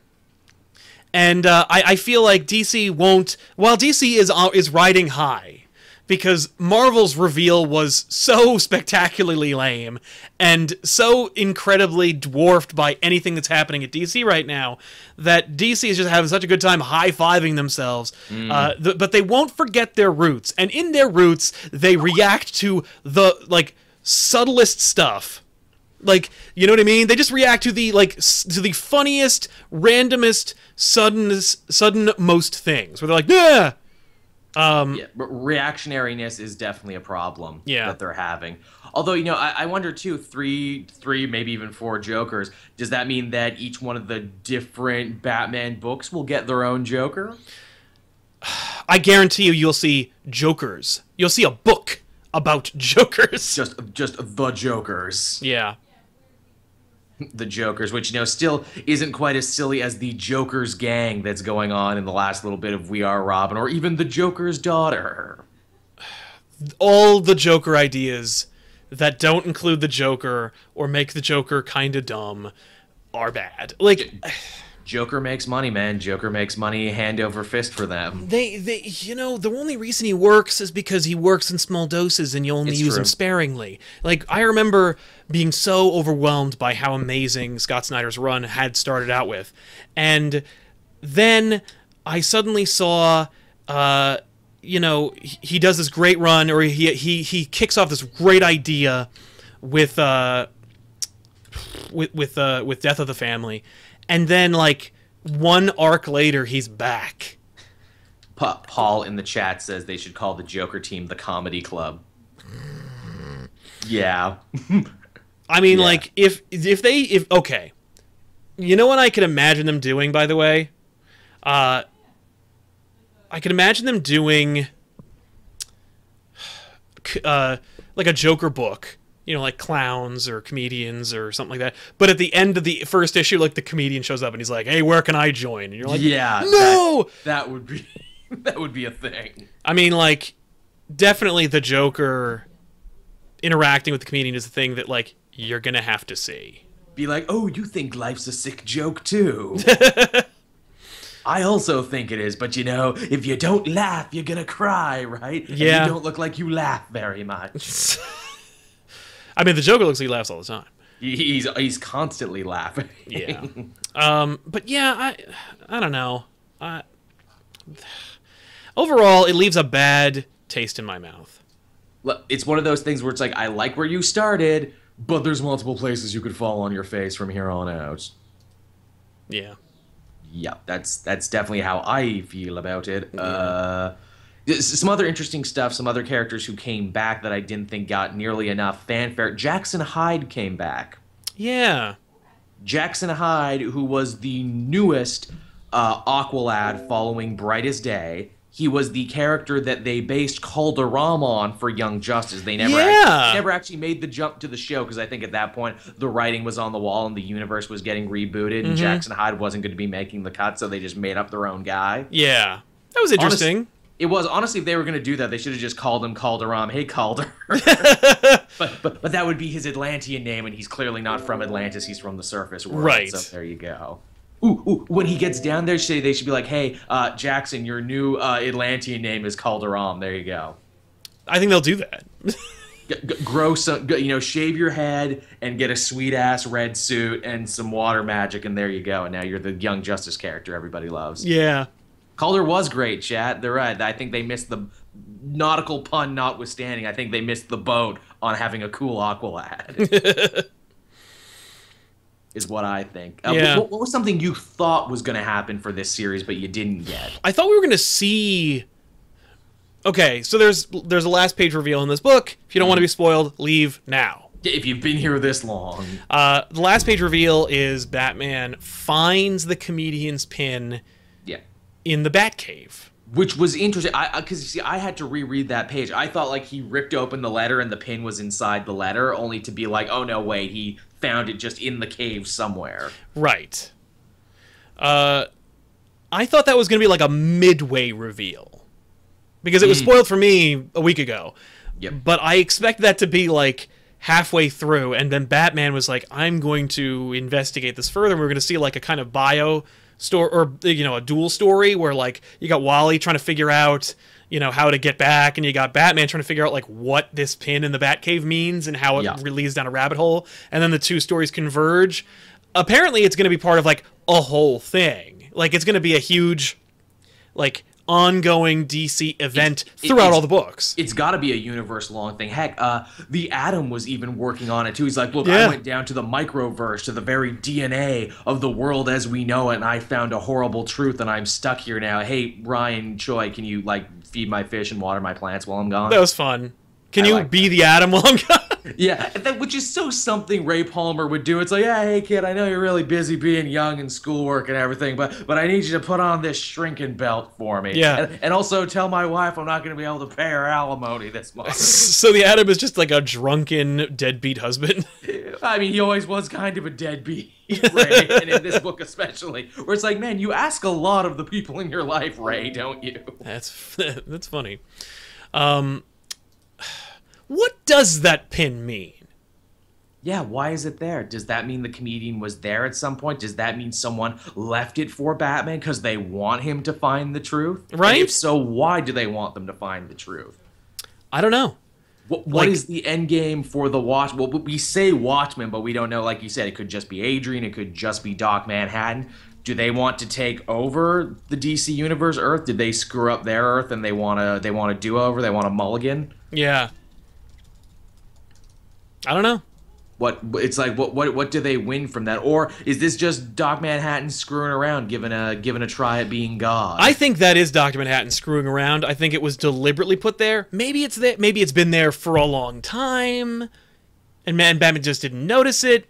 And uh, I, I feel like DC won't. While DC is uh, is riding high, because Marvel's reveal was so spectacularly lame and so incredibly dwarfed by anything that's happening at DC right now that DC is just having such a good time high fiving themselves. Uh, th- but they won't forget their roots, and in their roots, they react to the like subtlest stuff. Like you know what i mean? They just react to the like s- to the funniest randomest suddenest sudden most things. Where they're like yeah Yeah, but reactionariness is definitely a problem Yeah. that they're having. Although you know, I, I wonder too. Three, three, maybe even four Jokers. Does that mean that each one of the different Batman books will get their own Joker? i guarantee you you'll see jokers you'll see a book about jokers Just, just the Jokers. yeah the Jokers, which you know still isn't quite as silly as the Joker's gang that's going on in the last little bit of We Are Robin, or even the Joker's daughter. all the joker ideas that don't include the joker or make the joker kind of dumb are bad like Joker makes money, man. Joker makes money hand over fist for them. They, they, you know, the only reason he works is because he works in small doses and you only It's use him sparingly. Like, I remember being so overwhelmed by how amazing Scott Snyder's run had started out with. And then I suddenly saw, uh, you know, he, he does this great run, or he, he, he kicks off this great idea with, uh, with, with, uh, with Death of the Family. And then, like, one arc later, he's back. Pa- Paul in the chat says they should call the Joker team the Comedy Club. Yeah. I mean, Yeah. like if if they if okay, you know what I could imagine them doing. By the way, uh, I could imagine them doing, uh, like a Joker book. You know, like clowns or comedians or something like that. But at the end of the first issue, like the comedian shows up and he's like, "Hey, where can I join?" And you're like, yeah. no. That, that would be that would be a thing. I mean, like, definitely the Joker interacting with the comedian is the thing that like you're gonna have to see. Be like, "Oh, you think life's a sick joke too?" I also think it is, but you know, if you don't laugh, you're gonna cry, right? And Yeah. you don't look like you laugh very much. I mean, the Joker looks like he laughs all the time. He's he's constantly laughing. Yeah. um, but yeah, I I don't know. I, overall, it leaves a bad taste in my mouth. It's one of those things where it's like, I like where you started, but there's multiple places you could fall on your face from here on out. Yeah. Yeah, that's that's definitely how I feel about it. Uh, some other interesting stuff. Some other characters who came back that I didn't think got nearly enough fanfare. Jackson Hyde came back. Yeah. Jackson Hyde, who was the newest uh, Aqualad following Brightest Day. He was the character that they based Kaldur'ahm on for Young Justice. They never, Yeah. never actually made the jump to the show because I think at that point the writing was on the wall and the universe was getting rebooted, and Jackson Hyde wasn't going to be making the cut, so they just made up their own guy. Yeah. That was interesting. It was honestly, if they were going to do that, they should have just called him Kaldur'ahm. Hey, Kaldur. but, but but that would be his Atlantean name, and he's clearly not from Atlantis. He's from the surface world. Right. So there you go. Ooh, ooh, when he gets down there, say they should be like, "Hey, uh, Jackson, your new uh, Atlantean name is Kaldur'ahm." There you go. I think they'll do that. G- g- grow some, g- you know, shave your head and get a sweet ass red suit and some water magic, and there you go. And now you're the Young Justice character everybody loves. yeah. Kaldur was great, chat. They're right. I think they missed the nautical pun notwithstanding. I think they missed the boat on having a cool Aqualad. is what I think. Uh, Yeah. what, what was something you thought was going to happen for this series, but you didn't get? I thought we were gonna see. Okay, so there's there's a last page reveal in this book. If you don't want to be spoiled, leave now. If you've been here this long, Uh, the last page reveal is Batman finds the comedian's pin. In the Batcave. Which was interesting. I because you see, I had to reread that page. I thought like he ripped open the letter and the pin was inside the letter, only to be like, oh no, wait, he found it just in the cave somewhere. Right. Uh, I thought that was going to be like a midway reveal because it was spoiled for me a week ago. Yep. But I expect that to be like halfway through, and then Batman was like, "I'm going to investigate this further." And we're going to see like a kind of bio story, or you know, a dual story where like you got Wally trying to figure out. You know how to get back, and you got Batman trying to figure out like what this pin in the Batcave means and how it Yeah. leads down a rabbit hole, and then the two stories converge. Apparently, it's going to be part of like a whole thing. Like it's going to be a huge, like ongoing DC event throughout all the books. it's got to be a universe long thing. Heck, uh, the Atom was even working on it too. He's like, look, Yeah. I went down to the microverse, to the very DNA of the world as we know it, and I found a horrible truth, and I'm stuck here now. Hey, Ryan Choi, can you like feed my fish and water my plants while I'm gone? That was fun. Can I you like be the Atom while I'm gone? Yeah, and that, which is so something Ray Palmer would do. It's like, yeah, hey kid, I know you're really busy being young and schoolwork and everything, but but I need you to put on this shrinking belt for me. Yeah. and, and also tell my wife I'm not going to be able to pay her alimony this month. so the Atom is just like a drunken, deadbeat husband. I mean, he always was kind of a deadbeat, Ray, and in this book especially, where it's like, man, you ask a lot of the people in your life, Ray, don't you? That's that's funny. Um, what does that pin mean? Yeah, why is it there? Does that mean the comedian was there at some point? Does that mean someone left it for Batman because they want him to find the truth? And Right. if so, why do they want them to find the truth? I don't know. What, what Like- is the end game for the Watch? Well, we say Watchmen, but we don't know. Like you said, it could just be Adrian. It could just be Doc Manhattan. Do they want to take over the DC Universe Earth? Did they screw up their Earth and they want to? They want to do over. They want a mulligan. Yeah. I don't know. What it's like? What what what do they win from that? Or is this just Doc Manhattan screwing around, giving a giving a try at being God? I think that is Doctor Manhattan screwing around. I think it was deliberately put there. Maybe it's that. Maybe it's been there for a long time, and man, Batman just didn't notice it.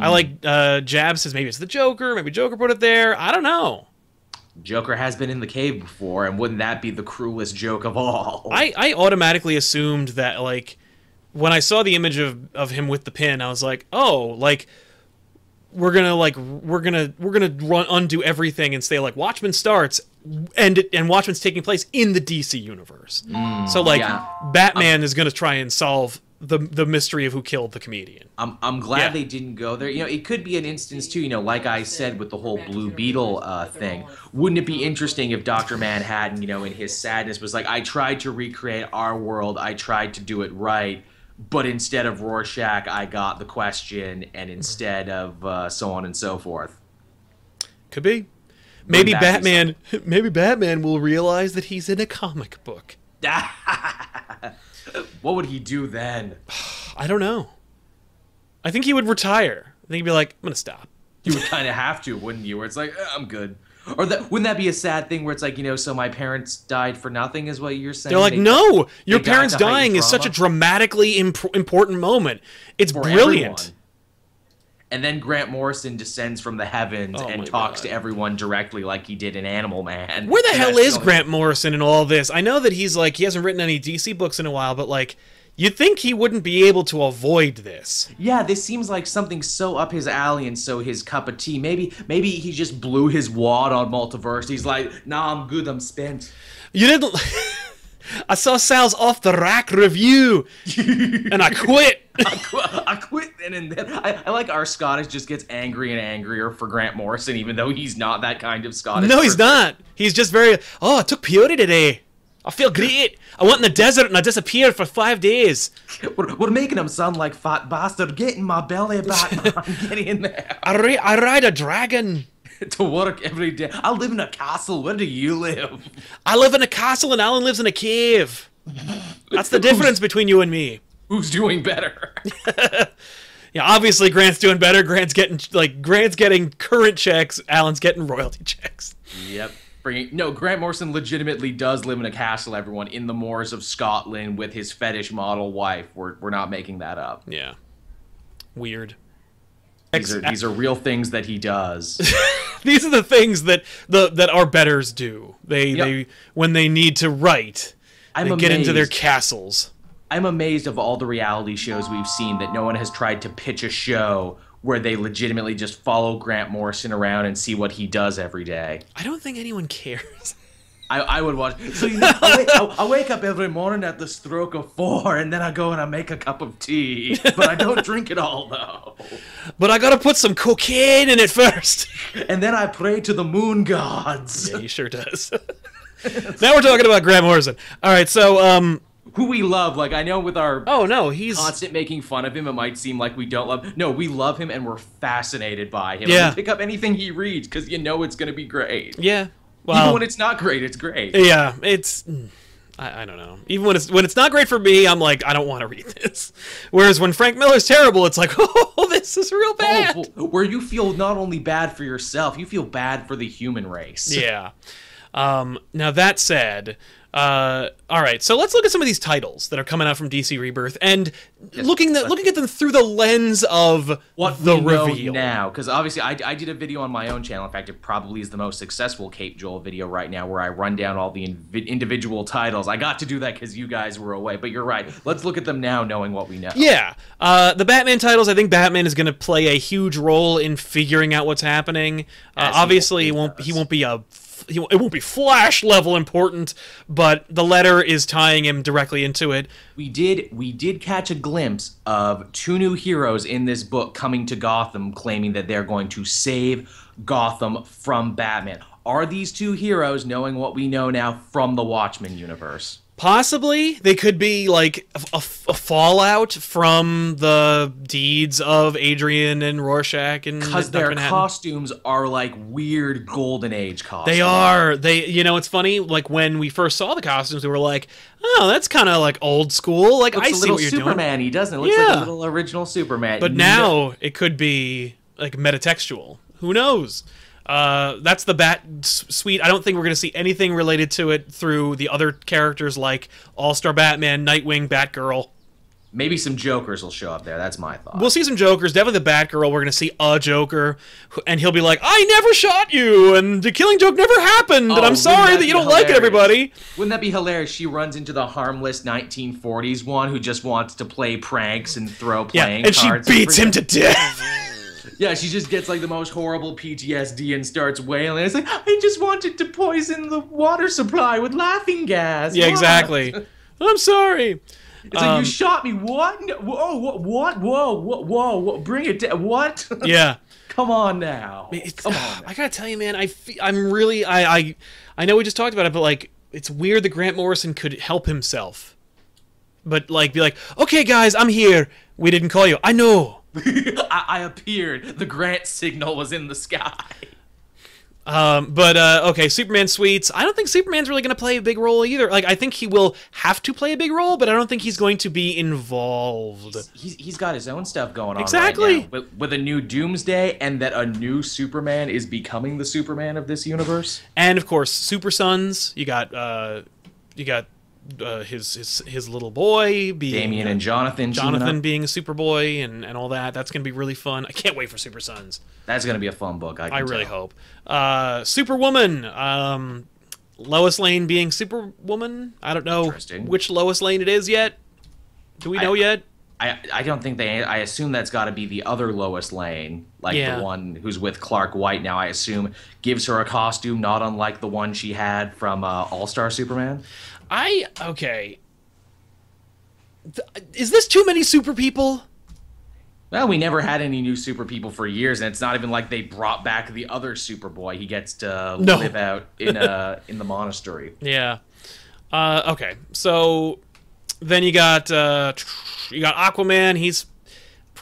I like uh, Jab says maybe it's the Joker. Maybe Joker put it there. I don't know. Joker has been in the cave before, and wouldn't that be the cruelest joke of all? I, I automatically assumed that like when I saw the image of, of him with the pin, I was like, oh, like we're gonna like we're gonna we're gonna run undo everything and say like Watchmen starts and and Watchmen's taking place in the DC universe. so like yeah. Batman is gonna try and solve the the mystery of who killed the comedian. I'm, I'm glad Yeah. they didn't go there. You know, it could be an instance too. You know, like I said with the whole Blue Beetle uh, thing. Wouldn't it be interesting if Doctor Manhattan, you know, in his sadness, was like, "I tried to recreate our world. I tried to do it right, but instead of Rorschach, I got the question, and instead of uh, so on and so forth." Could be. Maybe Batman maybe Batman will realize that he's in a comic book. what would he do then? I don't know. I think he would retire. I think he'd be like, I'm gonna stop. You would kind of have to, wouldn't you? Where it's like, "Eh, I'm good. Or that wouldn't that be a sad thing where it's like, you know, so my parents died for nothing, is what you're saying? They're like, They- no, your parents dying is such a dramatically imp- important moment. It's for brilliant. everyone. And then Grant Morrison descends from the heavens Oh and talks God. to everyone directly like he did in Animal Man. Where the And hell is Grant Morrison in all this? I know that he's like he hasn't written any DC books in a while, but like you'd think he wouldn't be able to avoid this. Yeah, this seems like something so up his alley and so his cup of tea. Maybe maybe he just blew his wad on multiverse. He's like, nah, I'm good, I'm spent. You didn't. I saw Sal's off the rack review, and I quit. I quit, I quit then and then. I, I like our Scottish just gets angry and angrier for Grant Morrison, even though he's not that kind of Scottish. no, he's not. He's just very. Oh, I took peyote today. I feel great. I went in the desert and I disappeared for five days. We're, we're making him sound like fat bastard. Getting my belly, Batman. Get in there. I, ri- I ride a dragon. to work every day. I live in a castle. Where do you live? I live in a castle and Alan lives in a cave. That's the difference between you and me. Who's doing better? Yeah, obviously Grant's doing better. Grant's getting like Grant's getting current checks. Alan's getting royalty checks. yep. Bringing no, Grant Morrison legitimately does live in a castle. Everyone in the moors of Scotland with his fetish model wife. We're we're not making that up. Yeah, weird. These are these are real things that he does. These are the things that the that our betters do. They Yep. they when they need to write, I'm they get into their castles. I'm amazed of all the reality shows we've seen that no one has tried to pitch a show where they legitimately just follow Grant Morrison around and see what he does every day. I don't think anyone cares. I, I would watch. So you know, I wake, I, I wake up every morning at the stroke of four, and then I go and I make a cup of tea, but I don't drink it all though. but I gotta put some cocaine in it first. And then I pray to the moon gods, yeah, he sure does. now we're talking about Grant Morrison. All right, so um, who we love. Like I know with our oh no, he's constant making fun of him, it might seem like we don't love. No, we love him, and we're fascinated by him. Yeah. pick up anything he reads because you know it's gonna be great. yeah. well, Even when it's not great, it's great. Yeah, it's. I, I don't know. Even when it's when it's not great for me, I'm like, I don't want to read this. Whereas when Frank Miller's terrible, it's like, oh, this is real bad. Oh, where you feel not only bad for yourself, you feel bad for the human race. Yeah. Um, now that said, uh, all right. So let's look at some of these titles that are coming out from DC Rebirth and looking the, looking at them through the lens of what the we know reveal. now because obviously I, I did a video on my own channel in fact it probably is the most successful cape joel video right now where i run down all the invi- individual titles i got to do that because you guys were away but you're right let's look at them now knowing what we know Yeah, uh, the Batman titles. I think Batman is going to play a huge role in figuring out what's happening. Uh, obviously, he won't. He won't be a it won't be Flash level important, but the letter is tying him directly into it. We did we did catch a glimpse of two new heroes in this book coming to Gotham claiming that they're going to save Gotham from Batman. Are these two heroes knowing what we know now from the Watchmen universe? Possibly they could be like a, a- a fallout from the deeds of Adrian and Rorschach and Because their Manhattan. costumes are like weird golden age costumes. They are. They, you know, it's funny. Like when we first saw the costumes, we were like, "Oh, that's kind of like old school." Like Looks I a see little what you're doing. Superman, he doesn't it? Looks like Yeah. a little original Superman. But No- now it could be like metatextual. Who knows? Uh, that's the Bat suite. I don't think we're going to see anything related to it through the other characters like All Star Batman, Nightwing, Batgirl. maybe some Jokers will show up there. That's my thought. We'll see some Jokers. Definitely the Batgirl. We're going to see a Joker, and he'll be like, "I never shot you, and the killing joke never happened, and Oh, I'm sorry that that you don't like it, everybody." Wouldn't that be hilarious? She runs into the harmless 1940s one who just wants to play pranks and throw playing Yeah, playing and she cards. beats him to death. Yeah, she just gets like the most horrible PTSD and starts wailing. It's like I just wanted to poison the water supply with laughing gas. yeah, What?" exactly. I'm sorry. It's like Um, you shot me. What? No, whoa, what? What? Whoa, whoa, whoa, whoa! Bring it down. What? Yeah. Come on now. It's, Come on. I gotta tell you, man. I fe- I'm really. I, I I know we just talked about it, but like, it's weird that Grant Morrison could help himself, but like, be like, okay, guys, I'm here. We didn't call you. I know. I, I appeared. The Grant signal was in the sky. Um, but uh, okay, Superman suites. I don't think Superman's really gonna play a big role either. Like, I think he will have to play a big role, but I don't think he's going to be involved. He's, he's got his own stuff going on Exactly. right. With, with a new Doomsday and that a new Superman is becoming the Superman of this universe. And of course, Super Sons. You got uh, you got uh, his his his little boy being Damian and Jonathan. Jonathan being a Superboy and, and all that. That's going to be really fun. I can't wait for Super Sons. That's going to be a fun book. I, I really tell. hope. Uh, Superwoman. Um, Lois Lane being Superwoman. I don't know which Lois Lane it is yet. Do we I- know yet? I, I don't think they. I assume that's got to be the other Lois Lane, like Yeah. the one who's with Clark White now. I assume gives her a costume not unlike the one she had from uh, All Star Superman. I okay. Is this too many super people? Well, we never had any new super people for years, and it's not even like they brought back the other Superboy. He gets to No. live out in uh in the monastery. Yeah. Uh, okay. So then you got uh, you got Aquaman. He's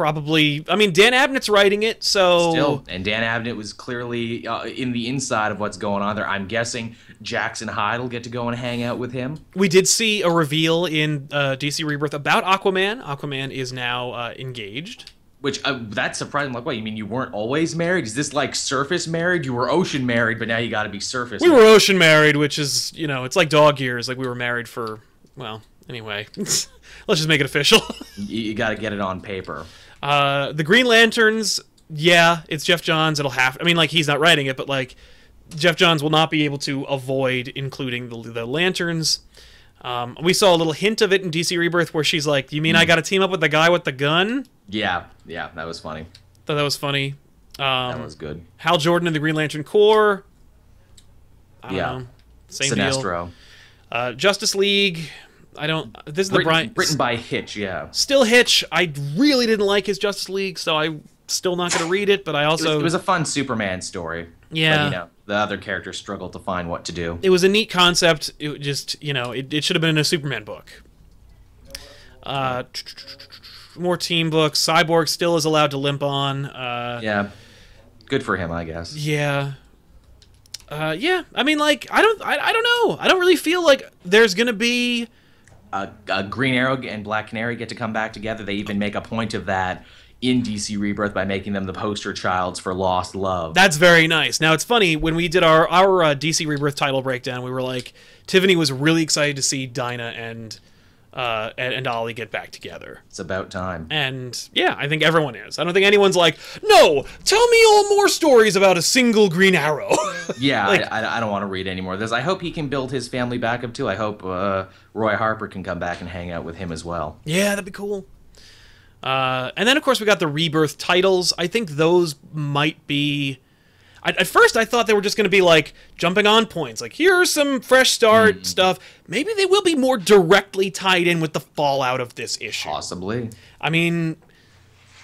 probably. I mean, Dan Abnett's writing it, so Still, and Dan Abnett was clearly uh, in the inside of what's going on there. I'm guessing Jackson Hyde will get to go and hang out with him. we did see a reveal in uh, DC Rebirth about Aquaman. Aquaman is now uh, engaged. Which uh, that's surprising. Like, what you mean you weren't always married? Is this like surface married? You were ocean married, but now you got to be surface. We were ocean married, which is you know it's like dog years. Like we were married for well. Anyway, let's just make it official. You got to get it on paper. Uh, the Green Lanterns, yeah, it's Geoff Johns. It'll have. I mean, like he's not writing it, but like Geoff Johns will not be able to avoid including the the lanterns. Um, we saw a little hint of it in DC Rebirth where she's like, "You mean I got to team up with the guy with the gun?" Yeah, yeah, that was funny. Thought that was funny. Um, That was good. Hal Jordan and the Green Lantern Corps. I don't Yeah. know. Same deal. Sinestro. Uh, Justice League. I don't. This is the Written, Bryan. written by Hitch, yeah. Still Hitch. I really didn't like his Justice League, so I'm still not going to read it. But I It was, also it was a fun Superman story. Yeah. But, you know, the other characters struggled to find what to do. it was a neat concept. It just, you know, it, it should have been in a Superman book. Uh, more team books. Cyborg still is allowed to limp on. Uh, Yeah. Good for him, I guess. yeah. Uh, yeah. I mean, like, I don't, I, I don't know. I don't really feel like there's gonna be. Uh, Green Arrow and Black Canary get to come back together. They even make a point of that in DC Rebirth by making them the poster childs for Lost Love. That's very nice. Now it's funny when we did our our uh, DC Rebirth title breakdown, we were like, Tiffany was really excited to see Dinah and uh and, and Ollie get back together. it's about time. And yeah, I think everyone is. I don't think anyone's like, no, tell me all more stories about a single Green Arrow. Yeah, Like- I, I, don't want to read any more of this. I hope he can build his family back up too. I hope uh, Roy Harper can come back and hang out with him as well. yeah, that'd be cool. Uh, and then of course we got the Rebirth titles. I think those might be. I, at first I thought they were just going to be like jumping on points, like here's some fresh start Hmm. stuff. Maybe they will be more directly tied in with the fallout of this issue. Possibly. I mean,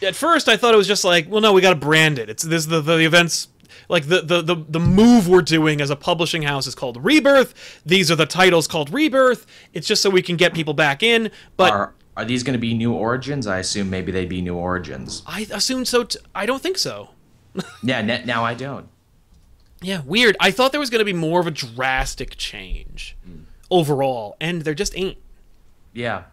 at first I thought it was just like, well, no, we got to brand it. It's this the the events like the, the the the move we're doing as a publishing house is called Rebirth. These are the titles called Rebirth. It's just so we can get people back in. But Are are these going to be new origins? I assume maybe they'd be new origins. I assume so. T- I don't think so. Yeah, now I don't. Yeah, weird. I thought there was going to be more of a drastic change mm. overall, and there just ain't. Yeah.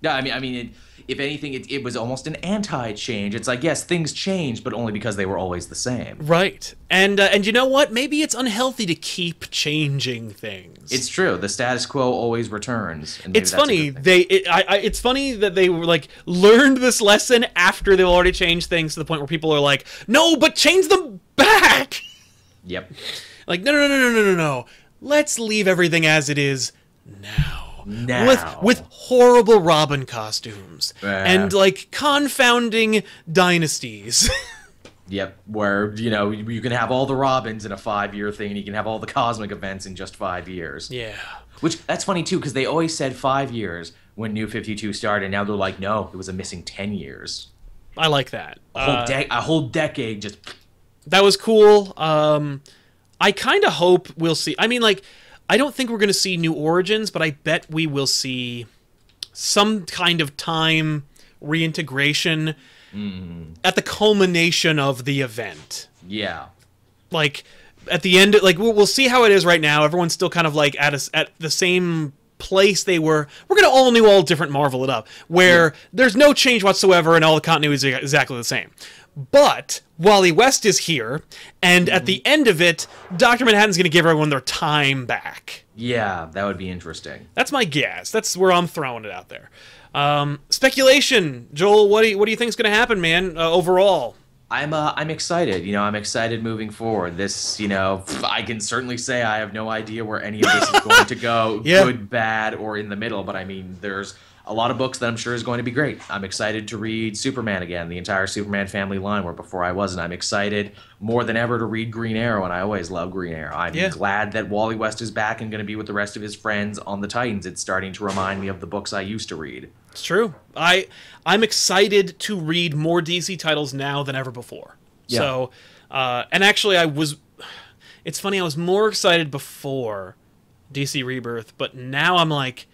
Yeah, I mean, I mean, it, if anything, it, it was almost an anti-change. It's like, yes, things change, but only because they were always the same. Right. And uh, and you know what? Maybe it's unhealthy to keep changing things. It's true. The status quo always returns. And it's funny they it, I, I, it's funny that they were like learned this lesson after they've already changed things to the point where people are like no but change them back Yep. like no no no no no no no let's leave everything as it is now Now. with with horrible robin costumes Yeah. and like confounding dynasties Yep. Where you know you can have all the Robins in a five-year thing, and you can have all the cosmic events in just five years. yeah Which that's funny too, because they always said five years when New Fifty Two started. and Now they're like, no, it was a missing ten years. i like that A whole, Uh, a whole decade just. that was cool. Um, I kind of hope we'll see. I mean, like, I don't think we're going to see new origins, but I bet we will see some kind of time reintegration mm-hmm. at the culmination of the event. Yeah. Like at the end, like we'll, we'll see how it is right now. Everyone's still kind of like at a, at the same place they were. We're gonna all new, all different, Marvel it up, where there's no change whatsoever, and all the continuity is exactly the same. But Wally West is here, and at the end of it, Doctor Manhattan's gonna give everyone their time back. Yeah, that would be interesting. That's my guess. That's where I'm throwing it out there. Um, speculation, Joel. What do you what do you think's gonna happen, man? Uh, overall, I'm uh, I'm excited. You know, I'm excited moving forward. This, you know, I can certainly say I have no idea where any of this is going to go, Yeah. good, bad, or in the middle. But I mean, there's a lot of books that I'm sure is going to be great. I'm excited to read Superman again, the entire Superman family line, where before I wasn't. I'm excited more than ever to read Green Arrow, and I always love Green Arrow. I'm Yeah. glad that Wally West is back and going to be with the rest of his friends on the Titans. It's starting to remind me of the books I used to read. it's true. I I'm excited to read more DC titles now than ever before. Yeah. So, uh, and actually, I was. It's funny. I was more excited before DC Rebirth, but now I'm like.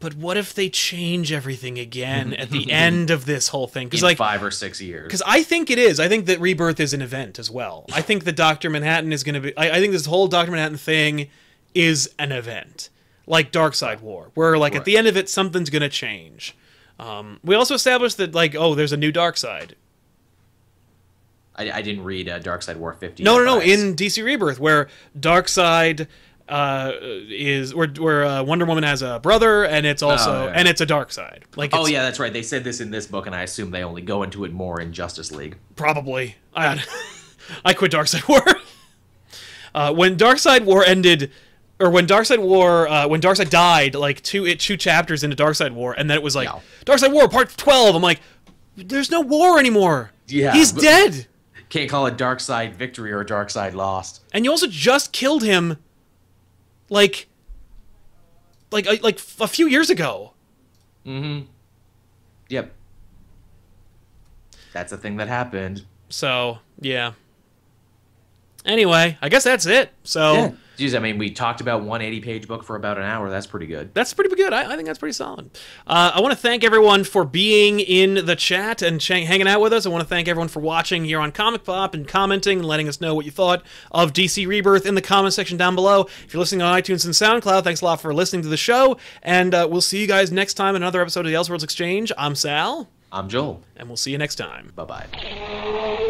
But what if they change everything again at the end of this whole thing? In Because like, five or six years. because I think it is. I think that Rebirth is an event as well. I think that Doctor Manhattan is going to be. I, I think this whole Doctor Manhattan thing is an event, like Darkseid War, where like at the end of it, something's going to change. Um, we also established that like, oh, there's a new Darkseid. I, I didn't read uh, Darkseid War 50. No, no, no. In DC Rebirth, where Darkseid uh, is where where uh, Wonder Woman has a brother, and it's also Oh, yeah. and it's a Darkseid. Like, Oh yeah, that's right. They said this in this book, and I assume they only go into it more in Justice League. Probably. I, I quit Darkseid War. Uh, when Side War ended, or when Darkseid War, uh, when Side died, like two it, two chapters into Darkseid War, and then it was like Darkseid War Part Twelve. I'm like, there's no war anymore. Yeah, he's dead. Can't call it Darkseid Victory or Darkseid Lost. And you also just killed him, like, like uh, like a few years ago. Mm-hmm. Yep. That's a thing that happened. So yeah. Anyway, I guess that's it. So. Yeah. Jeez, I mean, we talked about 180 page book for about an hour. That's pretty good. that's pretty good. I, I think that's pretty solid. Uh, I want to thank everyone for being in the chat and ch- hanging out with us. I want to thank everyone for watching here on Comic Pop and commenting and letting us know what you thought of DC Rebirth in the comment section down below. If you're listening on iTunes and SoundCloud, thanks a lot for listening to the show. And uh, we'll see you guys next time in another episode of the Elseworlds Exchange. I'm Sal, I'm Joel. and we'll see you next time. Bye bye.